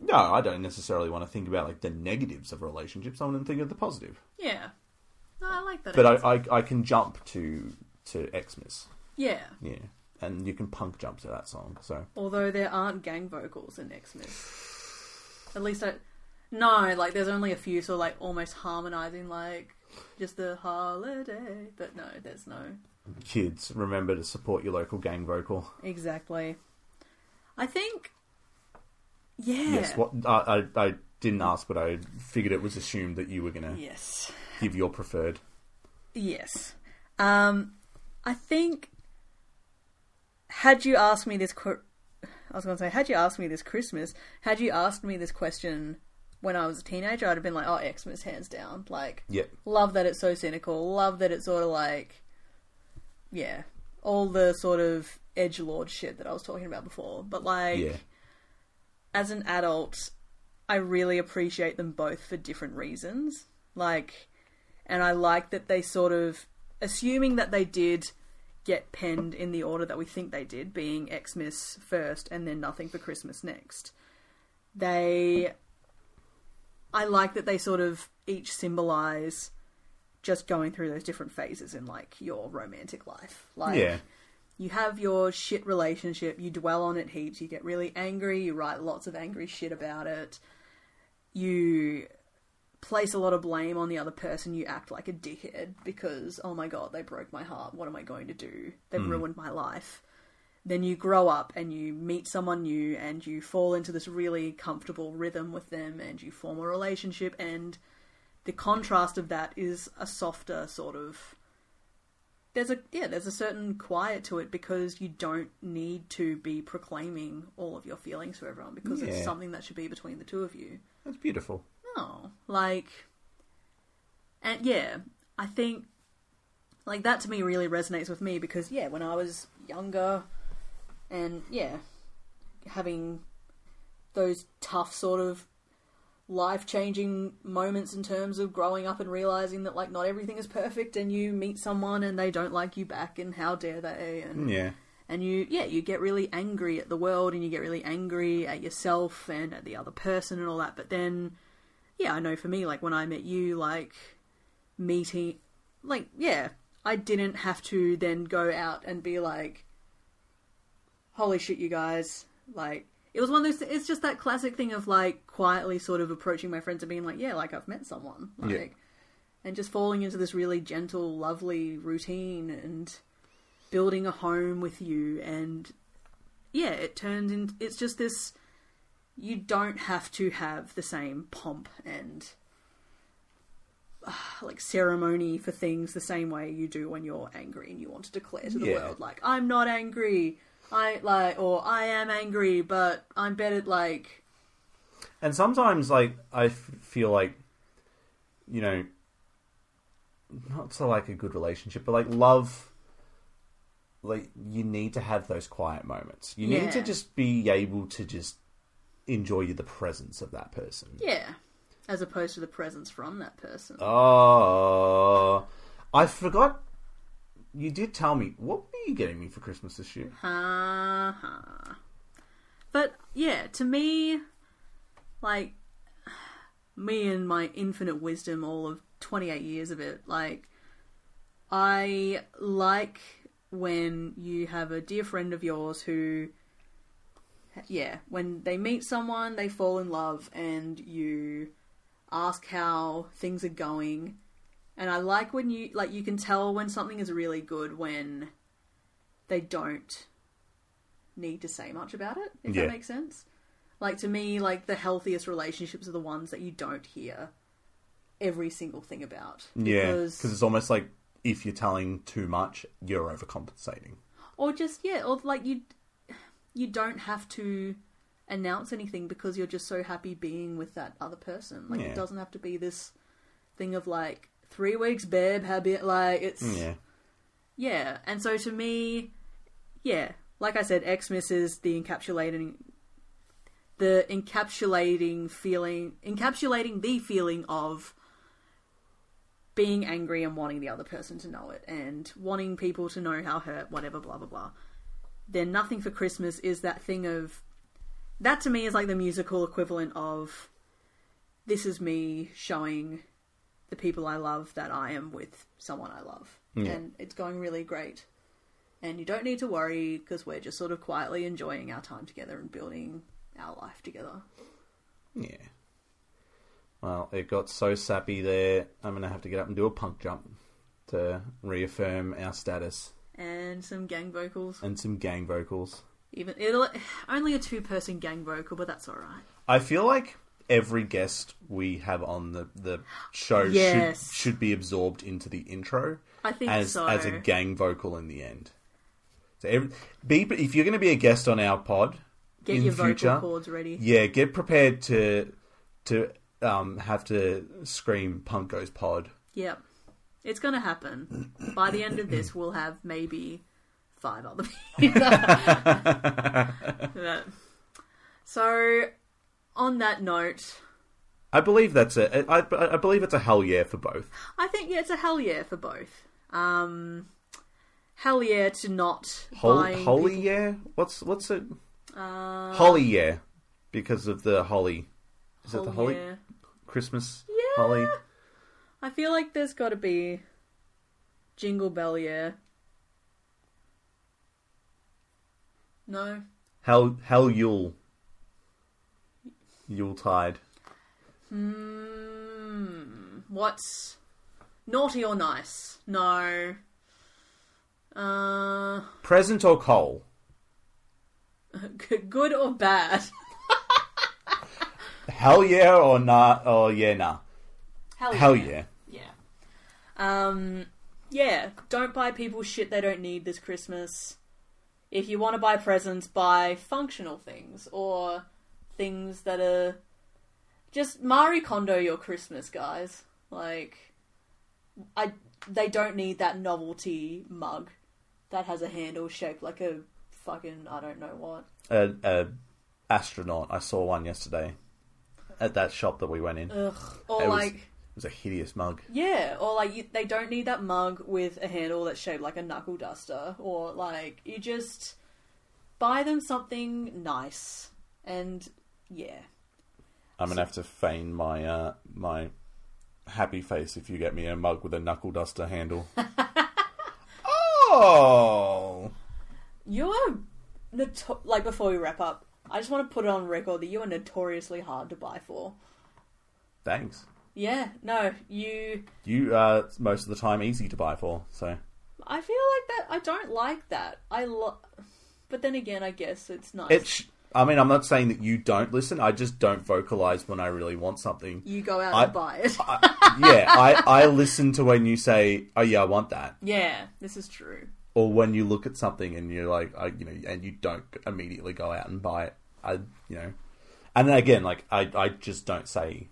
no, I don't necessarily want to think about like the negatives of relationships. I want to think of the positive. yeah no i like that But. I, I I can jump to to Xmas, yeah yeah, and you can punk jump to that song. So Although there aren't gang vocals in Xmas. At least I. No, like there's only a few sort of like almost harmonizing, like just the holiday. But no, there's no. kids, remember to support your local gang vocal. Exactly. I think. Yeah. Yes, what I, I I didn't ask, but I figured it was assumed that you were gonna Yes. give your preferred. Yes. Um, I think. Had you asked me this, qu- I was going to say, had you asked me this Christmas, had you asked me this question when I was a teenager, I'd have been like, oh, Xmas, hands down. Like, Yep. love that it's so cynical. Love that it's sort of like, yeah, all the sort of edge lord shit that I was talking about before. But like, Yeah. as an adult, I really appreciate them both for different reasons. Like, and I like that they sort of, assuming that they did get penned in the order that we think they did, being Xmas first and then Nothing for Christmas next. They, I like that they sort of each symbolize just going through those different phases in like your romantic life. Like, Yeah. you have your shit relationship, you dwell on it heaps, you get really angry, you write lots of angry shit about it, you place a lot of blame on the other person, you act like a dickhead because, oh my god, they broke my heart, what am I going to do? They've hmm. ruined my life. Then you grow up and you meet someone new and you fall into this really comfortable rhythm with them and you form a relationship and the contrast of that is a softer sort of there's a yeah there's a certain quiet to it because you don't need to be proclaiming all of your feelings to everyone because Yeah. it's something that should be between the two of you That's beautiful. no like and yeah i think like that to me really resonates with me because yeah when i was younger and yeah having those tough sort of life changing moments in terms of growing up and realizing that like not everything is perfect and you meet someone and they don't like you back and how dare they and Yeah. and you yeah you get really angry at the world and you get really angry at yourself and at the other person and all that but then yeah i know for me like when i met you like meeting like yeah i didn't have to then go out and be like holy shit you guys like it was one of those it's just that classic thing of like quietly sort of approaching my friends and being like yeah like i've met someone like Yeah. and just falling into this really gentle lovely routine and building a home with you and yeah it turns in it's just this you don't have to have the same pomp and uh, like ceremony for things the same way you do when you're angry and you want to declare to the Yeah. world like i'm not angry i like or i am angry but i'm better like And sometimes, like, I f- feel like, you know, not so like a good relationship, but like love, like, you need to have those quiet moments. You need to just be able to just enjoy the presence of that person. yeah as opposed to the presence from that person Oh, I forgot. You did tell me. What were you getting me for Christmas this year? Ha ha. But yeah, to me, like me and my infinite wisdom, all of twenty eight years of it, like I like when you have a dear friend of yours who yeah, when they meet someone, they fall in love and you ask how things are going. And I like when you like you can tell when something is really good when they don't need to say much about it, if Yeah. that makes sense. Like to me, like the healthiest relationships are the ones that you don't hear every single thing about. Yeah, Because it's almost like if you're telling too much, you're overcompensating. or just yeah, or like you you don't have to announce anything because you're just so happy being with that other person. Like Yeah. it doesn't have to be this thing of like three weeks, babe. How be like it's Yeah, Yeah, and so to me, yeah, like I said, Xmas is the encapsulating, the encapsulating feeling, encapsulating the feeling of being angry and wanting the other person to know it, and wanting people to know how hurt, whatever, blah blah blah. Then nothing for Christmas is that thing of, that to me is like the musical equivalent of, this is me showing the people I love that I am with someone I love. Yeah. And it's going really great. And you don't need to worry because we're just sort of quietly enjoying our time together and building our life together. yeah. Well, it got so sappy there. I'm gonna have to get up and do a punk jump to reaffirm our status And some gang vocals. and some gang vocals. Even it'll only a two person gang vocal, but that's alright. I feel like every guest we have on the, the show Yes. should should be absorbed into the intro I think as so. as a gang vocal in the end. So every, be if you're going to be a guest on our pod Get in your future, vocal cords ready. yeah, get prepared to to um, have to scream "Punk Goes Pod." Yep. It's gonna happen. By the end of this we'll have maybe five other people. So on that note, I believe that's a. I, I believe it's a hell yeah for both. I think yeah, it's a hell yeah for both. Um, hell yeah to not Hol- buying holy people- yeah. What's what's it? Uh, Holly yeah, because of the holly. Is it the holly yeah. Christmas Yeah. holly? I feel like there's got to be Jingle Bell yeah. No. Hell, Hell Yule. Yuletide. Hmm. What's naughty or nice? No. Uh, Present or coal? good or bad? Hell yeah or nah? Oh yeah, nah. Hell, Hell yeah. Yeah. Um. Yeah. Don't buy people shit they don't need this Christmas. If you want to buy presents, buy functional things or things that are just Marie Kondo your Christmas, guys. Like, I they don't need that novelty mug that has a handle shaped like a fucking I don't know what. A, a astronaut. I saw one yesterday at that shop that we went in. Ugh. Or It was- like. It was a hideous mug. Yeah, or like you, they don't need that mug with a handle that's shaped like a knuckle duster, or like you just buy them something nice, and yeah, I'm gonna have to feign my uh, my happy face if you get me a mug with a knuckle duster handle. oh, you're noto- like before we wrap up. I just want to put it on record that you are notoriously hard to buy for. thanks. Yeah, no, you. You are most of the time easy to buy for. So I feel like that. I don't like that. I lo- but then again, I guess it's nice. it. Sh- I mean, I'm not saying that you don't listen. I just don't vocalize when I really want something. you go out I- and buy it. yeah, I, I listen to when you say, "Oh yeah, I want that," yeah, this is true. or when you look at something and you're like, I, you know, and you don't immediately go out and buy it. I, you know, and then again, like I, I just don't say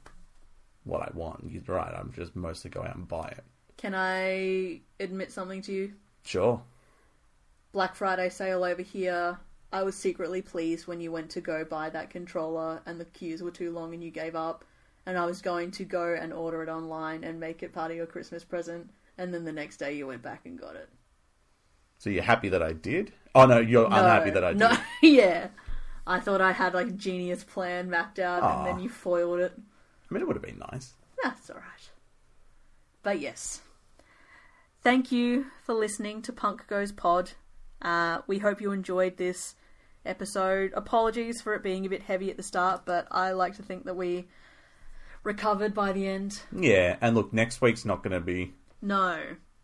what I want. You're right. I'm just mostly go out and buy it. Can I admit something to you? Sure. Black Friday sale over here. I was secretly pleased when you went to go buy that controller and the queues were too long and you gave up. And I was going to go and order it online and make it part of your Christmas present. And then the next day you went back and got it. So you're happy that I did? Oh no, you're unhappy that I did. No, yeah. I thought I had like a genius plan mapped out Aw. and then you foiled it. I mean, it would have been nice. That's alright. But yes. Thank you for listening to Punk Goes Pod. Uh, we hope you enjoyed this episode. Apologies for it being a bit heavy at the start, but I like to think that we recovered by the end. Yeah, and look, next week's not going to be. No.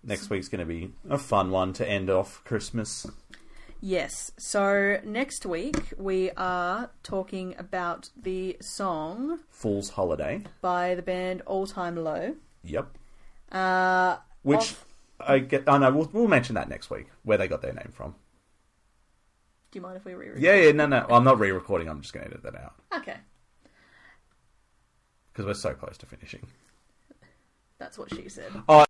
Next week's going to be a fun one to end off Christmas. Yes. So next week we are talking about the song Fool's Holiday. by the band All Time Low. Yep. Uh, Which off- I get. Oh know we'll, we'll mention that next week where they got their name from. Do you mind if we re record? Yeah, yeah, no, no. I'm not re-recording. I'm just going to edit that out Okay. because we're so close to finishing. That's what she said. Oh,